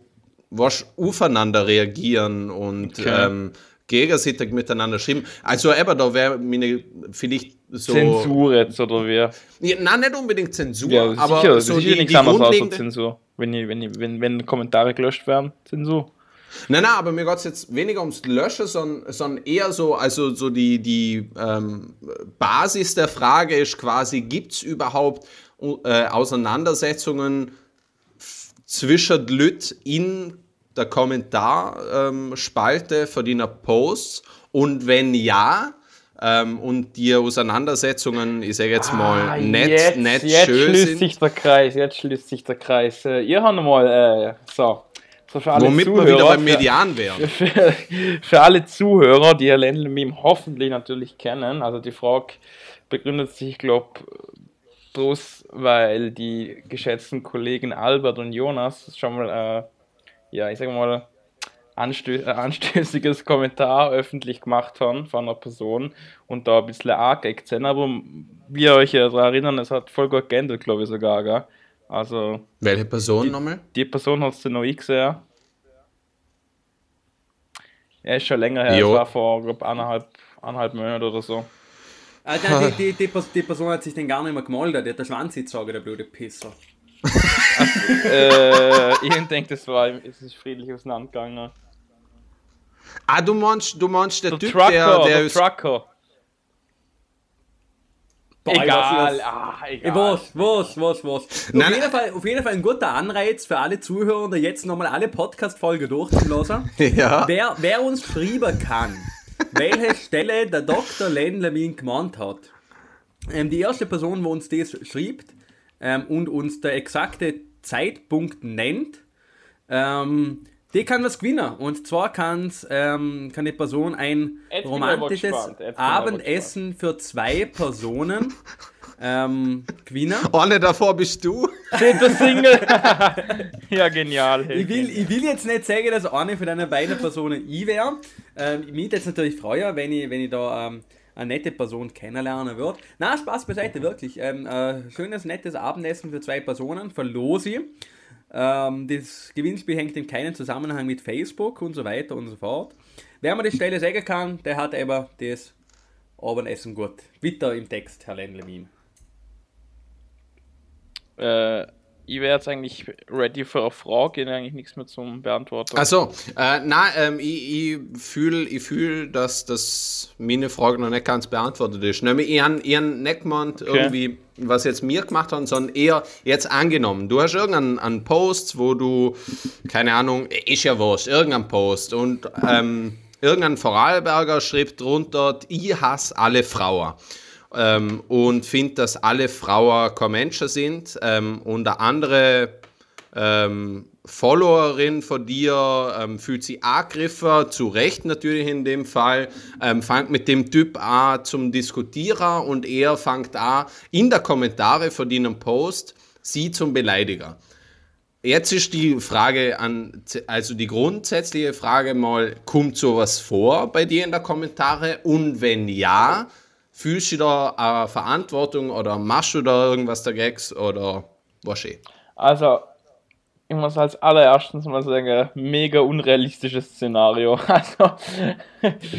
was aufeinander reagieren und okay. ähm, gegenseitig miteinander schreiben. Also eben, da wäre meine vielleicht so... Zensur jetzt, oder wie? Ja, nein, nicht unbedingt Zensur, ja, aber sicher, so sicher die, nichts die grundlegende... Zensur. Wenn, wenn, wenn, wenn Kommentare gelöscht werden, Zensur. Nein, nein, aber mir geht es jetzt weniger ums Löschen, sondern, sondern eher so, also so die, die ähm, Basis der Frage ist quasi, gibt es überhaupt äh, Auseinandersetzungen zwischen Lüt in der Kommentarspalte ähm, von deiner Posts? Und wenn ja, ähm, und die Auseinandersetzungen, ich sage jetzt mal, ah, nicht, jetzt, nicht jetzt schön schließt sind. sich der Kreis, jetzt schließt sich der Kreis. Äh, ihr habt mal, äh, so, so für alle Womit Zuhörer, wir wieder beim Median wären. Für, für, für alle Zuhörer, die ihr Ländler-Meme hoffentlich natürlich kennen, also die Frage begründet sich, ich glaube, bloß weil die geschätzten Kollegen Albert und Jonas schon mal, äh, ja, ich sag mal, anstö äh, anstößiges Kommentar öffentlich gemacht haben von einer Person und da ein bisschen angeeckt sind, aber wie ihr euch daran erinnern, es hat voll gut geändert, glaube ich sogar, gell? Also. Welche Person nochmal? Die Person hat du noch ich gesehen. Er ist schon länger her, jo. es war vor, glaube eineinhalb, eineinhalb Monaten oder so. Ah, nein, die, die, die, die, Person hat sich den gar nicht mehr gemeldet, die hat der Schwanz jetzt der blöde Pisser. Äh, ich denke, das war es ist friedlich auseinandergegangen. Ah, du meinst, du meinst der, der Typ, Trucker, der, der, der Trucker. Boah, egal, ah, egal. Was, was, was, was. Auf, jeden Fall, auf jeden Fall ein guter Anreiz für alle Zuhörer, da jetzt nochmal alle Podcast-Folgen durchzulassen. Ja. Wer, wer uns schreiben kann, welche Stelle der Dr. Len Levin gemeint hat. Ähm, die erste Person, wo uns das schreibt ähm, und uns der exakte Zeitpunkt nennt, ähm, die kann was gewinnen. Und zwar kann's, ähm, kann die Person ein Jetzt romantisches Abendessen für zwei Personen ähm, gewinnen. Alle davor bist du. Sind der Single? ja, genial. Ich will, ich will jetzt nicht sagen, dass eine von deinen beiden Personen ich wäre. Ähm, mich jetzt natürlich freuen, wenn ich, wenn ich da ähm, eine nette Person kennenlernen würde. Na, Spaß beiseite, wirklich. Ähm, äh, schönes, nettes Abendessen für zwei Personen, verlose ich. Ähm, das Gewinnspiel hängt in keinem Zusammenhang mit Facebook und so weiter und so fort. Wer mir die Stelle sagen kann, der hat eben das Abendessen gut. Bitte im Text, Herr Lenlemin. Äh, ich wäre jetzt eigentlich ready für eine Frage, eigentlich nichts mehr zum Beantworten. Achso, äh, nein, ähm, ich, ich fühle, ich fühl, dass das meine Frage noch nicht ganz beantwortet ist. Nämlich, ich habe nicht gemeint, okay. irgendwie, was jetzt mir gemacht haben, sondern eher jetzt angenommen. Du hast irgendeinen Post, wo du, keine Ahnung, ist ja was, irgendein Post und ähm, irgendein Vorarlberger schreibt drunter, ich hasse alle Frauen ähm, und finde, dass alle Frauen kein sind. Ähm, und eine andere ähm, Followerin von dir ähm, fühlt sich angegriffen, zu Recht natürlich in dem Fall, ähm, fängt mit dem Typ an zum Diskutieren und er fängt an, in der Kommentare von deinem Post sie zum Beleidiger. Jetzt ist die Frage an, also die grundsätzliche Frage mal, kommt sowas vor bei dir in der Kommentare? Und wenn ja, Fühlst du da eine Verantwortung oder machst du da irgendwas dagegen oder was eh? Also, ich muss als allererstes mal sagen, mega unrealistisches Szenario. Also,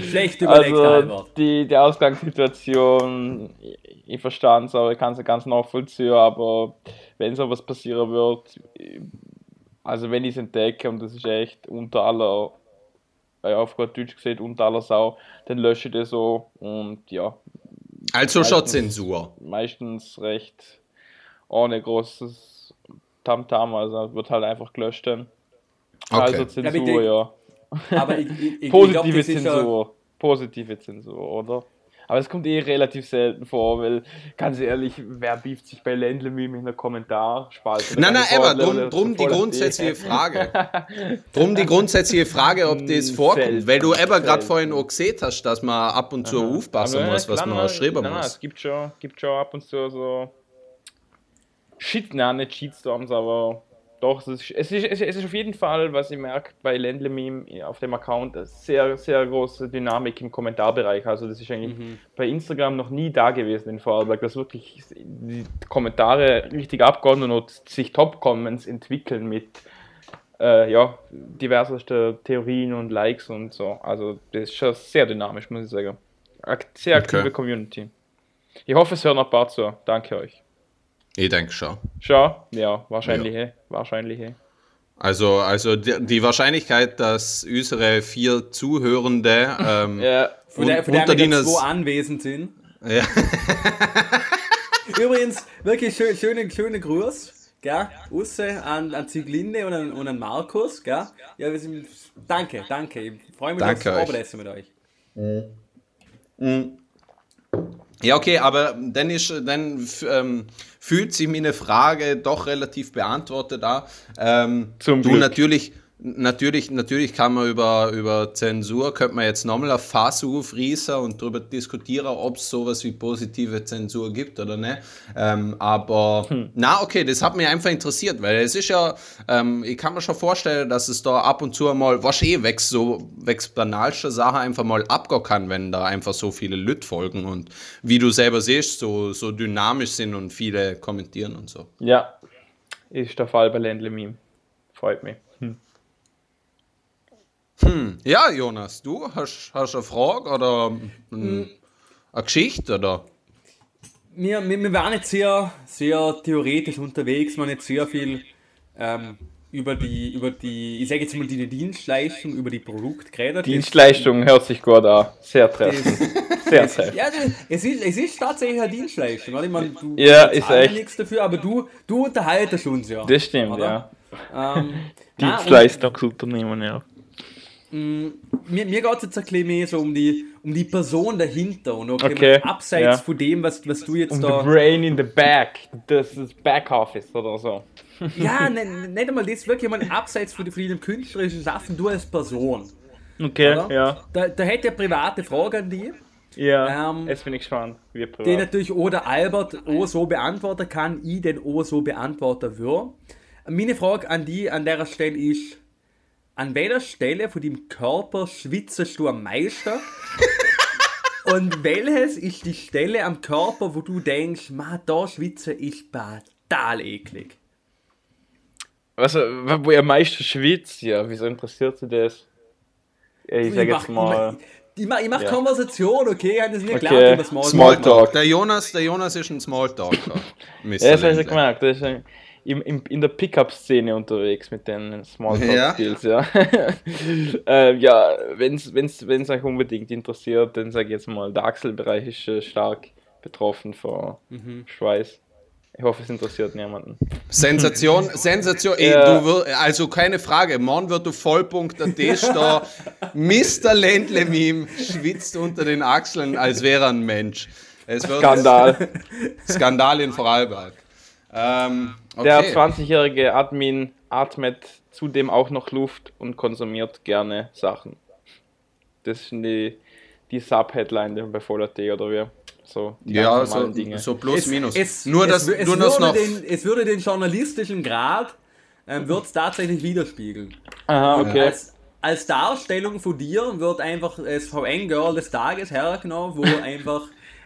Schlecht überlegt, also die, die Ausgangssituation, ich, ich verstehe es, aber ich kann es ganz nachvollziehen, aber wenn sowas passieren wird, also wenn ich es entdecke und das ist echt unter aller, auf gut Deutsch gesagt, unter aller Sau, dann lösche ich das so und ja, also schon Zensur. Meistens recht ohne großes Tamtam, -Tam, also wird halt einfach gelöscht. Dann. Also Ja, Zensur, ja. Aber ich, ich, ich, ich Positive glaub, ja- Zensur. Positive Zensur, oder? Aber es kommt eh relativ selten vor, weil, ganz ehrlich, wer bieft sich bei Ländle Meme in der Kommentarspalte? Nein, nein, aber drum, drum die grundsätzliche Frage. Drum die grundsätzliche Frage, ob das vorkommt. Selten, Weil du eben gerade vorhin auch gesehen hast, dass man ab und zu aufpassen Aber, muss, was klar, man schreiben nein, nein, muss. Es gibt schon, gibt schon ab und zu so Shit, nein, nicht Cheatstorms, aber doch, es ist, es ist, es ist, auf jeden Fall, was ich merke bei Ländle Meme auf dem Account, sehr, sehr große Dynamik im Kommentarbereich. Also das ist eigentlich Mhm. bei Instagram noch nie da gewesen in Vorarlberg, dass wirklich die Kommentare richtig abgehen und sich Top-Comments entwickeln mit äh, ja, diverseste Theorien und Likes und so. Also das ist schon sehr dynamisch, muss ich sagen. Sehr aktive Okay. Community. Ich hoffe, es hören ein paar zu. Danke euch. Ich denke schon. Schon? Ja, wahrscheinlich. eh. Wahrscheinlich. eh. Also, also die, die Wahrscheinlichkeit, dass unsere vier Zuhörende ähm, Ja, Von der, von der unter denen zwei anwesend sind. Ja. Übrigens, wirklich schön, schöne, schöne Gruß. Gell? Usse an, an Zieglinde und an, und an Markus. Gell? Ja, wir sind, danke, danke. Ich freue mich Danke aufs euch. Abendessen mit euch. Ja, okay, aber dann, ist, dann ähm, fühlt sich meine Frage doch relativ beantwortet da. Ähm, Zum du Glück. natürlich, natürlich, natürlich kann man über, über Zensur, könnte man jetzt nochmal auf Fass aufreißen und darüber diskutieren, ob es sowas wie positive Zensur gibt oder nicht. Ähm, aber Hm. na, okay, das hat mich einfach interessiert, weil es ist ja, ähm, ich kann mir schon vorstellen, dass es da ab und zu mal, was eh wächst, so wächst banalste Sache einfach mal abgehen kann, wenn da einfach so viele Leute folgen und wie du selber siehst, so, so dynamisch sind und viele kommentieren und so. ja. Ist der Fall bei Ländle Meme. Freut mich. Ja, Jonas, du hast, hast eine Frage oder Hm. eine Geschichte oder? Wir, wir, wir waren jetzt sehr, sehr theoretisch unterwegs, wir haben jetzt sehr viel ähm, über die, über die, ich sage jetzt mal die Dienstleistung, über die Produkte geredet. Dienstleistung hört sich gut an. Sehr treffend. Sehr treffend. Ja, es ist, es ist tatsächlich eine Dienstleistung. Oder? Ich meine, du Ja, ist echt. nichts dafür, aber du, du unterhaltest uns ja. Das stimmt, Oder? ja. Ähm, Dienstleistungsunternehmen, ja. Mir mir geht es jetzt ein bisschen mehr so um die, um die Person dahinter und okay, Okay, abseits ja. von dem, was, was du jetzt Um the da. brain in the back. Das ist Backoffice oder so. Ja, ne, nicht einmal das, wirklich mal abseits von, von dem künstlerischen Schaffen, du als Person. Okay, Oder? ja. Da, da hätte ich eine private Frage an dich, Ja, Ähm, jetzt bin ich gespannt. Die natürlich auch der Albert auch so beantworten kann, ich den auch so beantworten würde. Meine Frage an die an der Stelle ist, an welcher Stelle von deinem Körper schwitzt du am meisten? Und welches ist die Stelle am Körper, wo du denkst, ma, da schwitze ich total eklig? Was, wo ihr am meisten schwitzt, ja, wieso interessiert sie das? Ja, ich sag ich jetzt mal. Ich mach, ich mach Ja. Konversation, okay? Ich hab das nicht Okay, über Smalltalk. Smalltalk. Der Jonas, der Jonas ist ein Smalltalker. Ja, das habe ich gemerkt. Das ist ein, im, im, in der Pickup-Szene unterwegs mit den Ja. Smalltalk-Skills, ja. äh, ja, wenn es euch unbedingt interessiert, dann sage ich jetzt mal, der Achselbereich ist äh, stark betroffen von Mhm. Schweiß. Ich hoffe, es interessiert niemanden. Sensation, Sensation. Ey, Ja. du wir, also keine Frage, morgen wird du Vollpunkt der da. Mr. Ländle Meme schwitzt unter den Achseln, als wäre er ein Mensch. Skandal. Skandal in Vorarlberg. Ähm, Der okay. 20-jährige Admin atmet zudem auch noch Luft und konsumiert gerne Sachen. Das sind die, die Sub-Headline bei Voller T oder wie? So, die ja, so, normalen Dinge. so plus minus. Es, nur das, es, nur das würde noch. den, es würde den journalistischen Grad ähm, wird es tatsächlich widerspiegeln. Aha, okay. Als, als Darstellung von dir wird einfach das VN-Girl des Tages hergenommen, wo einfach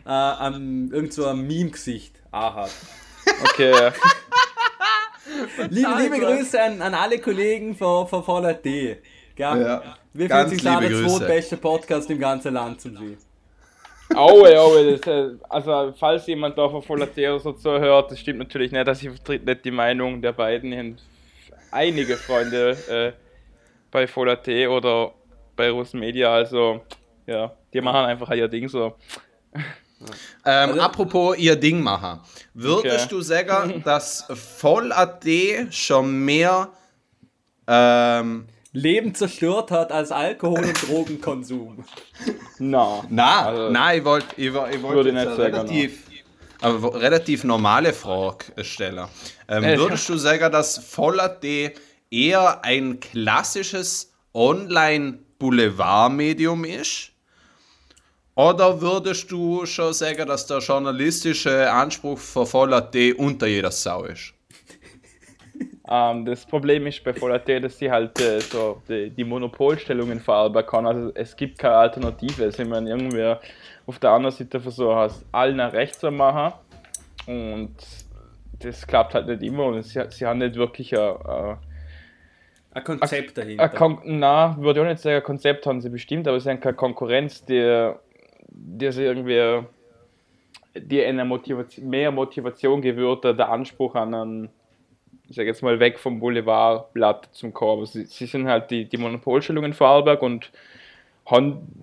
äh, am, irgend so ein Meme-Gesicht auch hat. Okay, ja. Liebe, liebe Grüße an, an alle Kollegen von, von Voller T. Gell? Ja, Wir sich da liebe der zweitbeste Podcast im ganzen Land zum See. Aue, aue, das, äh, also falls jemand da von Voller T oder so zuhört, das stimmt natürlich nicht, dass ich vertrete nicht die Meinung der beiden. Ich habe einige Freunde äh, bei Voller T oder bei Russen Media, also ja, die machen einfach ihr Ding so. Ähm, Also- apropos ihr Ding machen. Würdest Okay. du sagen, dass Voll.at schon mehr ähm, Leben zerstört hat als Alkohol- und Drogenkonsum. Na, na, Also, na, ich wollte ich, woll- ich wollt jetzt relativ, wo- relativ normale Frage stellen. Ähm, Äh, würdest du sagen, dass Voller.at eher ein klassisches Online-Boulevard-Medium ist? Oder würdest du schon sagen, dass der journalistische Anspruch von Voller.at unter jeder Sau ist? Ähm, das Problem ist bei Voll.at, dass sie halt äh, so die, die Monopolstellungen verarbeiten kann. Also es gibt keine Alternative. Also, ich meine, irgendwer auf der anderen Seite versucht, es allen nach rechts zu machen. Und das klappt halt nicht immer. Und sie, sie haben nicht wirklich ein, ein, Ein Konzept dahinter. ein Kon na, würde ich auch nicht sagen, ein Konzept haben sie bestimmt, aber sie haben keine Konkurrenz, die, sie irgendwie die eine Motivation, mehr Motivation gewährt, der Anspruch an einen, ich sag jetzt mal, weg vom Boulevardblatt zum Korb. Sie, sie sind halt die, die Monopolstellungen Vorarlberg und haben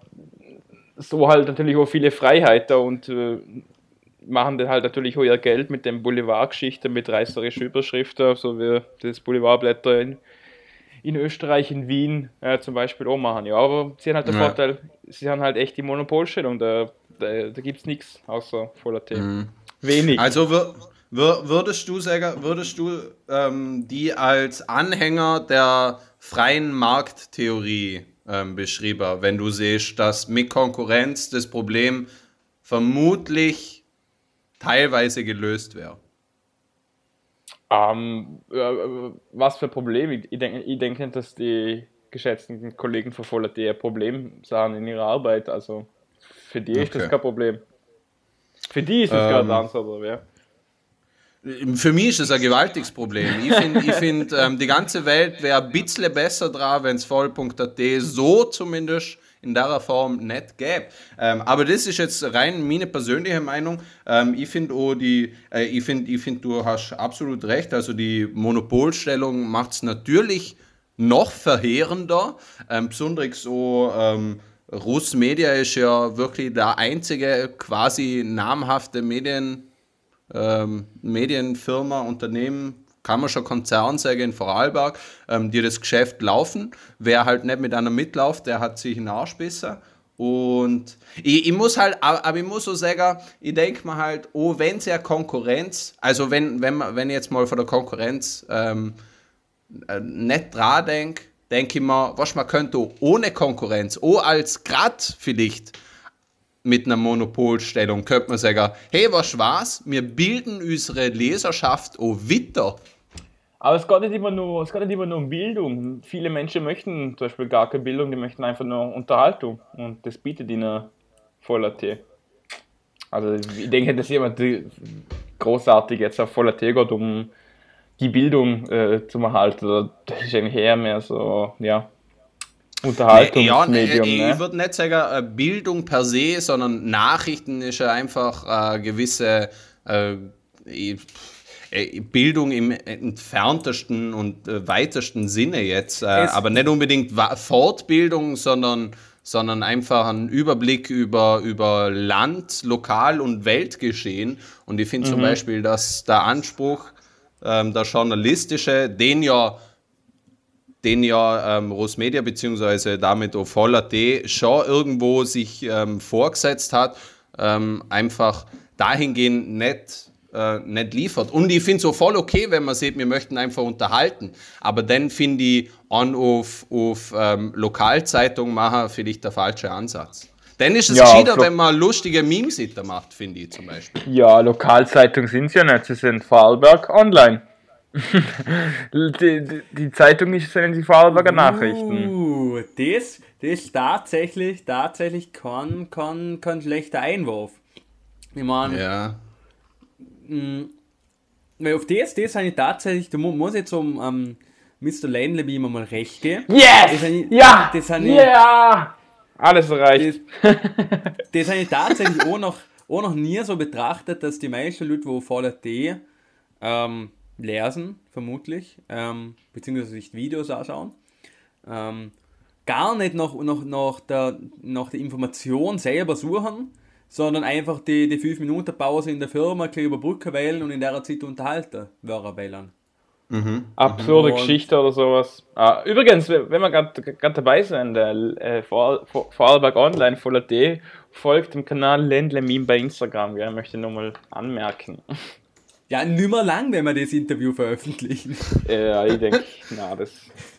so halt natürlich auch viele Freiheiten und äh, machen dann halt natürlich auch ihr Geld mit dem Boulevardgeschichte, mit reißerischen Überschriften, so wie das Boulevardblätter in, in Österreich, in Wien äh, zum Beispiel auch machen. Ja, aber sie haben halt den Ja. Vorteil, sie haben halt echt die Monopolstellung, da, da, da gibt es nichts außer voller Themen. Wenig. Also wür, wür, würdest du sagen, würdest du ähm, die als Anhänger der freien Markttheorie ähm, beschrieben, wenn du siehst, dass mit Konkurrenz das Problem vermutlich teilweise gelöst wäre? Ähm, äh, was für Probleme? Ich, ich denke, ich denke nicht, dass die geschätzten Kollegen von Voller ein Problem sahen in ihrer Arbeit. Also für die ist das Okay. kein Problem. Für die ist es Ähm, gerade anders, aber ja. Für mich ist das ein gewaltiges Problem. Ich finde, find, ähm, die ganze Welt wäre ein bisschen besser dran, wenn es voll.at so zumindest in der Form nicht gäbe. Ähm, aber das ist jetzt rein meine persönliche Meinung. Ähm, ich finde äh, ich finde, ich find, du hast absolut recht. Also die Monopolstellung macht es natürlich noch verheerender. Ähm, besonders so ähm, Russ Media ist ja wirklich der einzige quasi namhafte Medien ähm, Medienfirma, Unternehmen, kann man schon Konzern sagen in Vorarlberg, ähm, die das Geschäft laufen. Wer halt nicht mit einer mitläuft, der hat sich einen Arsch besser. Und ich, ich muss halt, aber ich muss so sagen, ich denke mir halt, oh, wenn es ja Konkurrenz, also wenn, wenn, wenn ich jetzt mal von der Konkurrenz ähm, äh, nicht dran denke, denke ich mir, was man könnte ohne Konkurrenz, auch als grad vielleicht mit einer Monopolstellung, könnte man sagen, hey, was war's? Wir bilden unsere Leserschaft auch weiter. Aber es geht, nicht immer nur, es geht nicht immer nur um Bildung. Viele Menschen möchten zum Beispiel gar keine Bildung, die möchten einfach nur Unterhaltung. Und das bietet ihnen voller Tee. Also ich denke, dass jemand großartig jetzt auf voller Tee geht, um die Bildung äh, zu erhalten. Das ist eigentlich eher mehr so, ja, ja, Unterhaltungsmedium. ich ne? würde nicht sagen äh, Bildung per se, sondern Nachrichten ist ja einfach äh, gewisse äh, ich- äh, Bildung im entferntesten und äh, weitesten Sinne jetzt. Äh, aber nicht unbedingt Fortbildung, sondern, sondern einfach ein Überblick über, über Land, Lokal- und Weltgeschehen. Und ich finde zum Beispiel, dass der Anspruch, ähm, der journalistische, den ja den ja ähm, Rosmedia beziehungsweise damit auch Voller T schon irgendwo sich ähm, vorgesetzt hat, ähm, einfach dahingehend nicht, äh, nicht liefert. Und ich finde es so voll okay, wenn man sieht, wir möchten einfach unterhalten. Aber dann finde ich, on auf, auf ähm, Lokalzeitung machen, finde ich der falsche Ansatz. Dann ist es Ja, gescheiter, wenn man lustige Memes-Sitter macht, finde ich zum Beispiel. Ja, Lokalzeitung sind sie ja nicht, sie sind Vorarlberg online. die, die, die Zeitung ist sind die Vorarlberger Nachrichten. Uh, das, das ist tatsächlich, tatsächlich kein, kein, kein schlechter Einwurf. Ich meine, Ja. Weil auf das, das habe ich tatsächlich, da mu- muss ich zum ähm, Mr. Ländle wie immer mal recht geben. Das Yes! habe ich, Ja! das habe ich, Ja! Alles erreicht. das, das habe ich tatsächlich auch noch, auch noch nie so betrachtet, dass die meisten Leute, die voller T ähm, lesen, vermutlich, ähm, beziehungsweise sich Videos anschauen, ähm, gar nicht nach, nach, nach, der, nach der Information selber suchen, sondern einfach die, die 5-Minuten-Pause in der Firma gleich überbrücken wählen und in der Zeit unterhalten wählen wählen. Absurde Und- Geschichte oder sowas. Ah, übrigens, wenn wir gerade dabei sind, der äh, Vor- Vor- Vorarlberg Online voller D folgt dem Kanal Ländle Meme bei Instagram. Ja, möchte ich nur mal anmerken. Ja, nimmer lang, wenn wir das Interview veröffentlichen. Ja, ich denke, na, das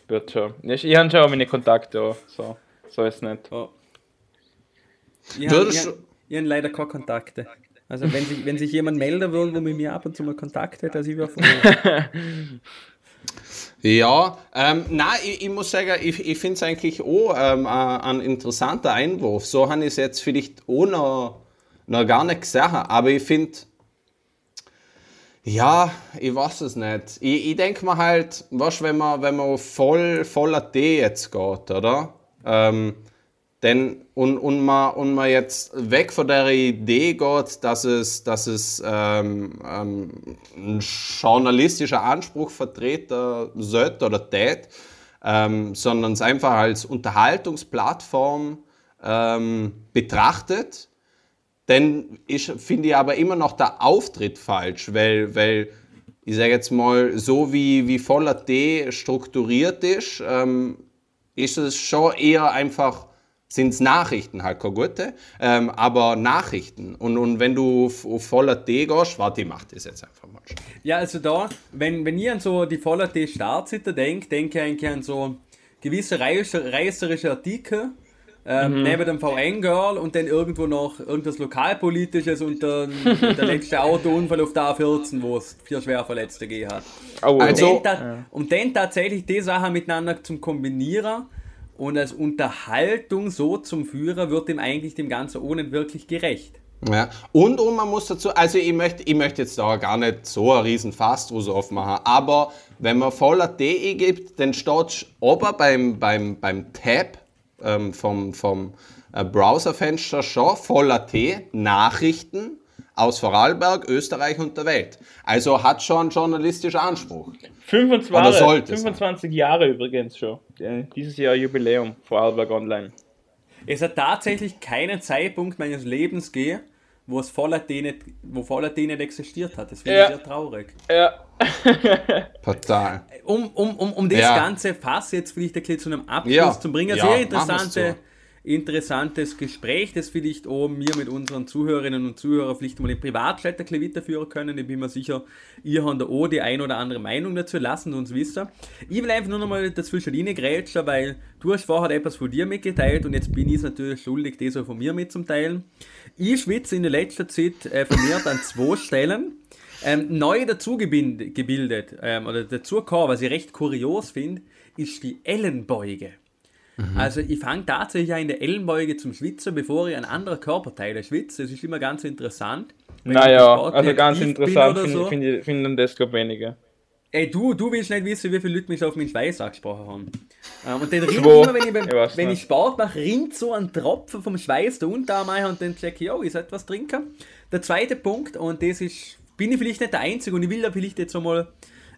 wird schon. Ich, ich habe schon meine Kontakte, so, so ist nicht. Oh. Habe Würdest du- ich hab leider keine Kontakte. Also wenn sich, wenn sich jemand melden will, wo mit mir ab und zu mal Kontakt hat, also ich wäre froh. Ja, ähm, nein, ich, ich muss sagen, ich, ich finde es eigentlich auch ähm, ein, interessanter Einwurf. So habe ich es jetzt vielleicht auch noch, noch gar nicht gesehen, aber ich finde, ja, ich weiß es nicht. Ich, ich denke mir halt, weißt, wenn man, wenn man voll, voller D jetzt geht, oder? Ähm, denn, und, und, man, und man jetzt weg von der Idee geht, dass es, dass es ähm, ähm, ein journalistischer Anspruch vertreten sollte oder tät, ähm, sondern es einfach als Unterhaltungsplattform ähm, betrachtet, dann finde ich aber immer noch der Auftritt falsch, weil, weil ich sage jetzt mal, so wie, wie voller D strukturiert ist, ähm, ist es schon eher einfach, sind es Nachrichten halt, keine gute, ähm, aber Nachrichten. Und, und wenn du auf, voller D gehst, warte, ich mach das jetzt einfach mal. schon. Ja, also da, wenn, wenn ich an so die voller T-Startsitter denke, denke ich eigentlich an so gewisse reißer- reißerische Artikel, ähm, neben dem VN-Girl und dann irgendwo noch irgendwas Lokalpolitisches und dann der letzte Autounfall auf der A14, wo es vier schwer Verletzte gegeben hat. Oh, Also- Und dann, ta- um dann tatsächlich die Sachen miteinander zum Kombinieren und als Unterhaltung so zum Führer wird dem eigentlich dem Ganzen nicht wirklich gerecht. Ja. Und, und man muss dazu, also ich möchte, ich möchte jetzt da gar nicht so einen riesen Fass draus aufmachen, aber wenn man voller DE gibt, dann steht oben beim, beim, beim Tab ähm, vom, vom äh, Browserfenster schon voller T Nachrichten aus Vorarlberg, Österreich und der Welt. Also hat schon einen journalistischen Anspruch. 25, Oder sollte es 25 Jahre übrigens schon. Dieses Jahr Jubiläum Vorarlberg Online. Es hat tatsächlich keinen Zeitpunkt meines Lebens gegeben, wo es voller nicht, wo voller existiert hat. Das finde Ja. ich sehr traurig. Ja. Total. Um, um, um, um das Ja. ganze Fass jetzt vielleicht ein bisschen zu einem Abschluss Ja. zu bringen. Ja, Sehr interessante, interessantes Gespräch, das vielleicht auch wir mit unseren Zuhörerinnen und Zuhörern vielleicht mal im Privatchat ein bisschen weiterführen können. Ich bin mir sicher, ihr habt da auch die ein oder andere Meinung dazu. Lassen uns wissen. Ich will einfach nur noch mal dazwischen reingrätschen, weil du hast vorher etwas von dir mitgeteilt und jetzt bin ich es natürlich schuldig, das auch von mir mitzuteilen. Ich schwitze in der letzten Zeit äh, vermehrt an zwei Stellen. Ähm, neu dazu gebildet, ähm, oder dazu gekommen, was ich recht kurios finde, ist die Ellenbeuge. Also ich fange tatsächlich an in der Ellenbeuge zum Schwitzen, bevor ich an anderen Körperteilen schwitze. Das ist immer ganz interessant. Naja, also ganz interessant finde so. find ich- finden das glaube wenige. Ey, du, du willst nicht wissen, wie viele Leute mich auf meinen Schweiß angesprochen haben. Ähm, und dann rinnt immer, wenn ich, beim, Ich wenn ich Sport mache, rinnt so ein Tropfen vom Schweiß der Unterarm ein und dann check ich, oh, ich sollte was trinken. Der zweite Punkt, und das ist, bin ich vielleicht nicht der Einzige und ich will da vielleicht jetzt einmal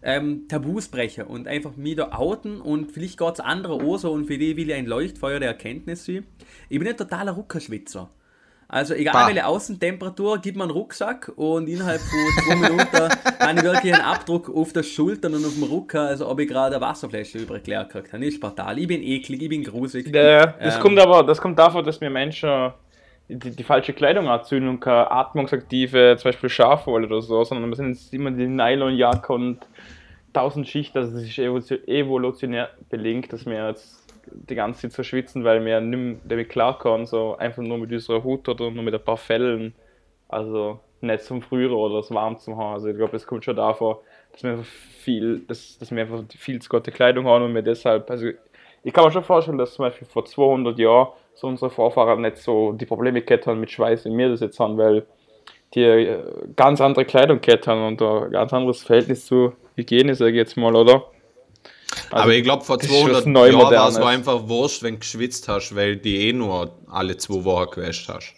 ähm, Tabus brechen und einfach mich da outen und vielleicht geht es andere auch so und für die will ich ein Leuchtfeuer der Erkenntnis sein. Ich bin ein totaler Ruckerschwitzer. Also egal Bah. welche Außentemperatur, gib mir einen Rucksack und innerhalb von zwei Minuten habe ich wirklich einen Abdruck auf der Schultern und auf dem Rücken, also ob ich gerade eine Wasserfläche überklärt gekriegt habe. Nicht fatal. Ich bin eklig, ich bin grusig. Ja, das Ähm. kommt aber, das kommt davon, dass wir Menschen die, die falsche Kleidung anziehen und keine atmungsaktive, zum Beispiel Schafwolle oder so, sondern wir sind jetzt immer die Nylonjacke und tausend Schichten, also das ist evo- evolutionär belegt, dass wir jetzt die ganze Zeit so schwitzen, weil wir nicht mehr damit klarkommen, so einfach nur mit unserer Hut oder nur mit ein paar Fellen, also nicht zum Früheren oder das warm zu haben. Also ich glaube, das kommt schon davon, dass wir viel, dass, dass wir einfach viel zu gute Kleidung haben und wir deshalb, also ich kann mir schon vorstellen, dass zum Beispiel vor 200 Jahren so unsere Vorfahren nicht so die Probleme gehabt haben mit Schweiß, wie wir das jetzt haben, weil die äh, ganz andere Kleidung gehabt haben und ein ganz anderes Verhältnis zu Hygiene, sage ich jetzt mal, oder? Also, Aber ich glaube, vor das ist schon 200 was Jahren war es so einfach wurscht, wenn du geschwitzt hast, weil die eh nur alle zwei Wochen gewäscht hast.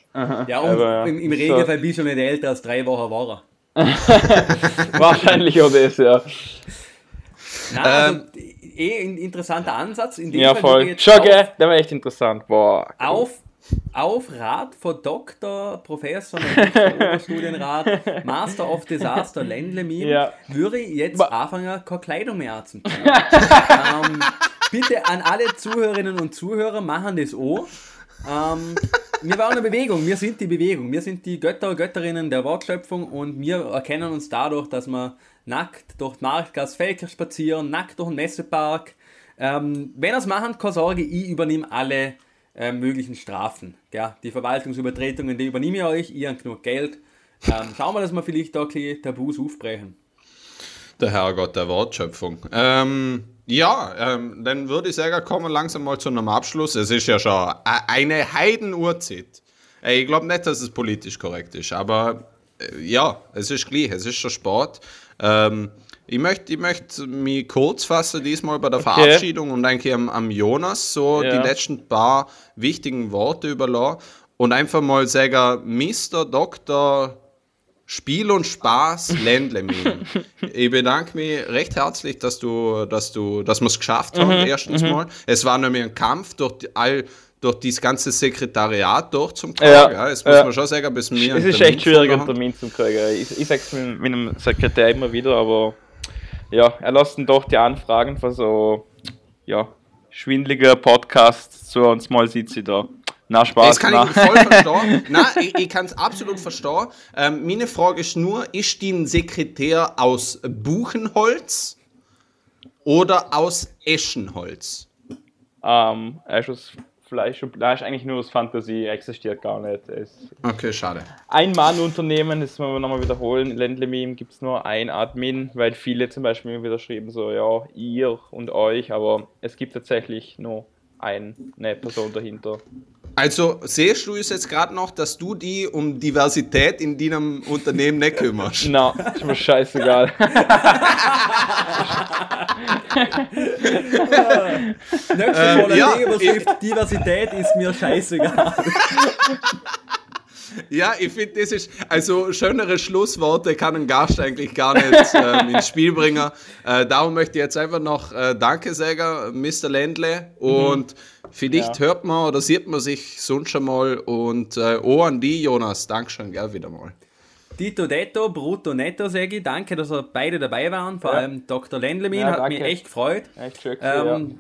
Ja, und Aber, im, im so- Regelfall bist du nicht älter als drei Wochen war er. Wahrscheinlich auch das, ja. Nein, also, eh ein interessanter Ansatz. In dem Ja, Fall voll. Schon, gell? Der war echt interessant. Boah. auf auf Rat von Dr. Professor, Oberstudienrat, Master of Disaster Ländle Meme, Ja. würde ich jetzt Ma- anfangen, keine Kleidung mehr anzuziehen. ähm, bitte an alle Zuhörerinnen und Zuhörer, machen das auch. Ähm, wir waren eine Bewegung, wir sind die Bewegung, wir sind die Götter und Götterinnen der Wortschöpfung und wir erkennen uns dadurch, dass wir nackt durch die Marktgasse Felker spazieren, nackt durch den Messepark. Ähm, wenn ihr es machen, keine Sorge, ich übernehme alle äh, möglichen Strafen. Ja, die Verwaltungsübertretungen, die übernehme ich euch, ihr habt genug Geld. Ähm, schauen wir, dass wir vielleicht da ein Tabus aufbrechen. Der Herrgott der Wortschöpfung. Ähm, ja, ähm, dann würde ich sagen, kommen wir langsam mal zu einem Abschluss. Es ist ja schon eine Heidenuhrzeit. Äh, Ich glaube nicht, dass es politisch korrekt ist, aber äh, ja, es ist gleich, es ist schon Sport. Ähm, ich möchte ich möcht mich kurz fassen diesmal bei der Verabschiedung und eigentlich am, am Jonas so Ja. die letzten paar wichtigen Worte überlassen und einfach mal sagen, Mr. Dr. Spiel und Spaß Ländle-Meme. ich bedanke mich recht herzlich, dass du, dass du, dass wir es geschafft haben, Mhm, erstens mal. Es war nämlich ein Kampf durch die, all, durch dieses ganze Sekretariat durch zum Tag. Ja, Ja, das muss ja. man schon sagen, bis mir Es ist echt schwierig, einen. Termin zu kriegen. Ich, ich sag's mit, mit dem Sekretär immer wieder, aber ja, er lässt dann doch die Anfragen von so, ja, schwindeliger Podcasts zu uns mal sieht sie da. Na, Spaß. Das kann na. ich voll verstehen. Nein, ich, ich kann es absolut verstehen. Ähm, meine Frage ist nur, ist die ein Sekretär aus Buchenholz oder aus Eschenholz? ähm, er ist aus Fleisch und Fleisch, eigentlich nur aus Fantasie, existiert gar nicht. Es Okay, schade. ein Mann-Unternehmen, das müssen wir nochmal wiederholen. Ländle-Meme gibt es nur ein Admin, weil viele zum Beispiel wieder schreiben so, ja, ihr und euch, aber es gibt tatsächlich nur eine Person dahinter. Also siehst du es jetzt gerade noch, dass du die um Diversität in deinem Unternehmen nicht kümmerst? Na, ist mir scheißegal. Nächste Ähm, Folge ja, Diversität ist mir scheißegal. Ja, ich finde, das ist, also schönere Schlussworte kann ein Gast eigentlich gar nicht ähm, ins Spiel bringen. Äh, darum möchte ich jetzt einfach noch äh, Danke sagen, Mr. Ländle. Und vielleicht Ja. hört man oder sieht man sich sonst schon mal. Und äh, auch an die, Jonas, Dankeschön, gell, wieder mal. Dito Detto, Brutto Netto, sage ich. Danke, dass ihr beide dabei waren. Vor Ja. allem Dr. Lendlemin Ja, hat danke. mich echt gefreut. Echt schön Ähm,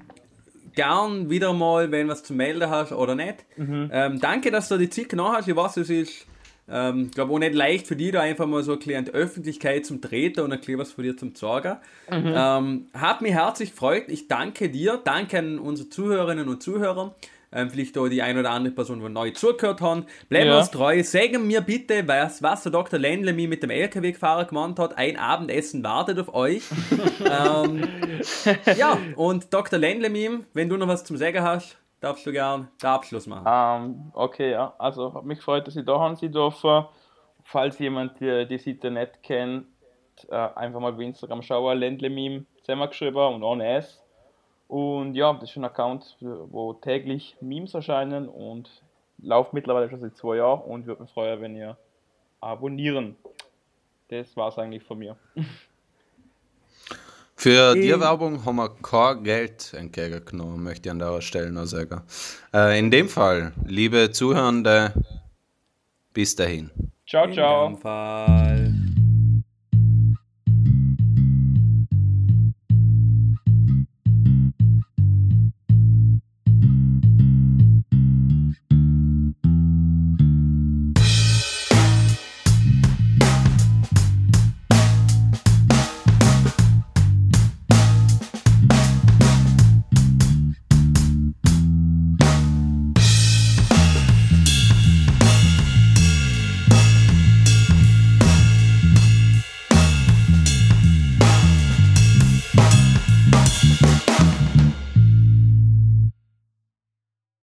Gern wieder mal, wenn was zu melden hast oder nicht. Mhm. Ähm, danke, dass du die Zeit genommen hast. Ich weiß, es ist, ähm, glaube auch nicht leicht für dich, da einfach mal so ein bisschen die Öffentlichkeit zum Treten und ein bisschen was von dir zum Sorgen. Mhm. Ähm, hat mich herzlich gefreut. Ich danke dir. Danke an unsere Zuhörerinnen und Zuhörer. Ähm, vielleicht auch die ein oder andere Person, die neu zugehört haben. Bleiben wir Ja. uns treu. Sagen mir bitte, was, was der Dr. Ländle mir mit dem LKW-Fahrer gemeint hat. Ein Abendessen wartet auf euch. ähm, ja, und Dr. Ländle-Meme, wenn du noch was zum Sagen hast, darfst du gern den Abschluss machen. Ähm, okay, ja. Also hat mich gefreut, dass ich da haben Sie dürfen. Falls jemand die, die Seite nicht kennt, äh, einfach mal bei Instagram schauen, Ländle-Meme zusammengeschrieben und ohne S. Und ja, das ist ein Account, wo täglich Memes erscheinen und läuft mittlerweile schon seit zwei Jahren und würde mich freuen, wenn ihr abonnieren. Das war's eigentlich von mir. Für die Werbung haben wir kein Geld entgegengenommen, möchte ich an der Stelle noch sagen. Äh, in dem Fall, liebe Zuhörende, bis dahin. Ciao, In ciao. dem Fall.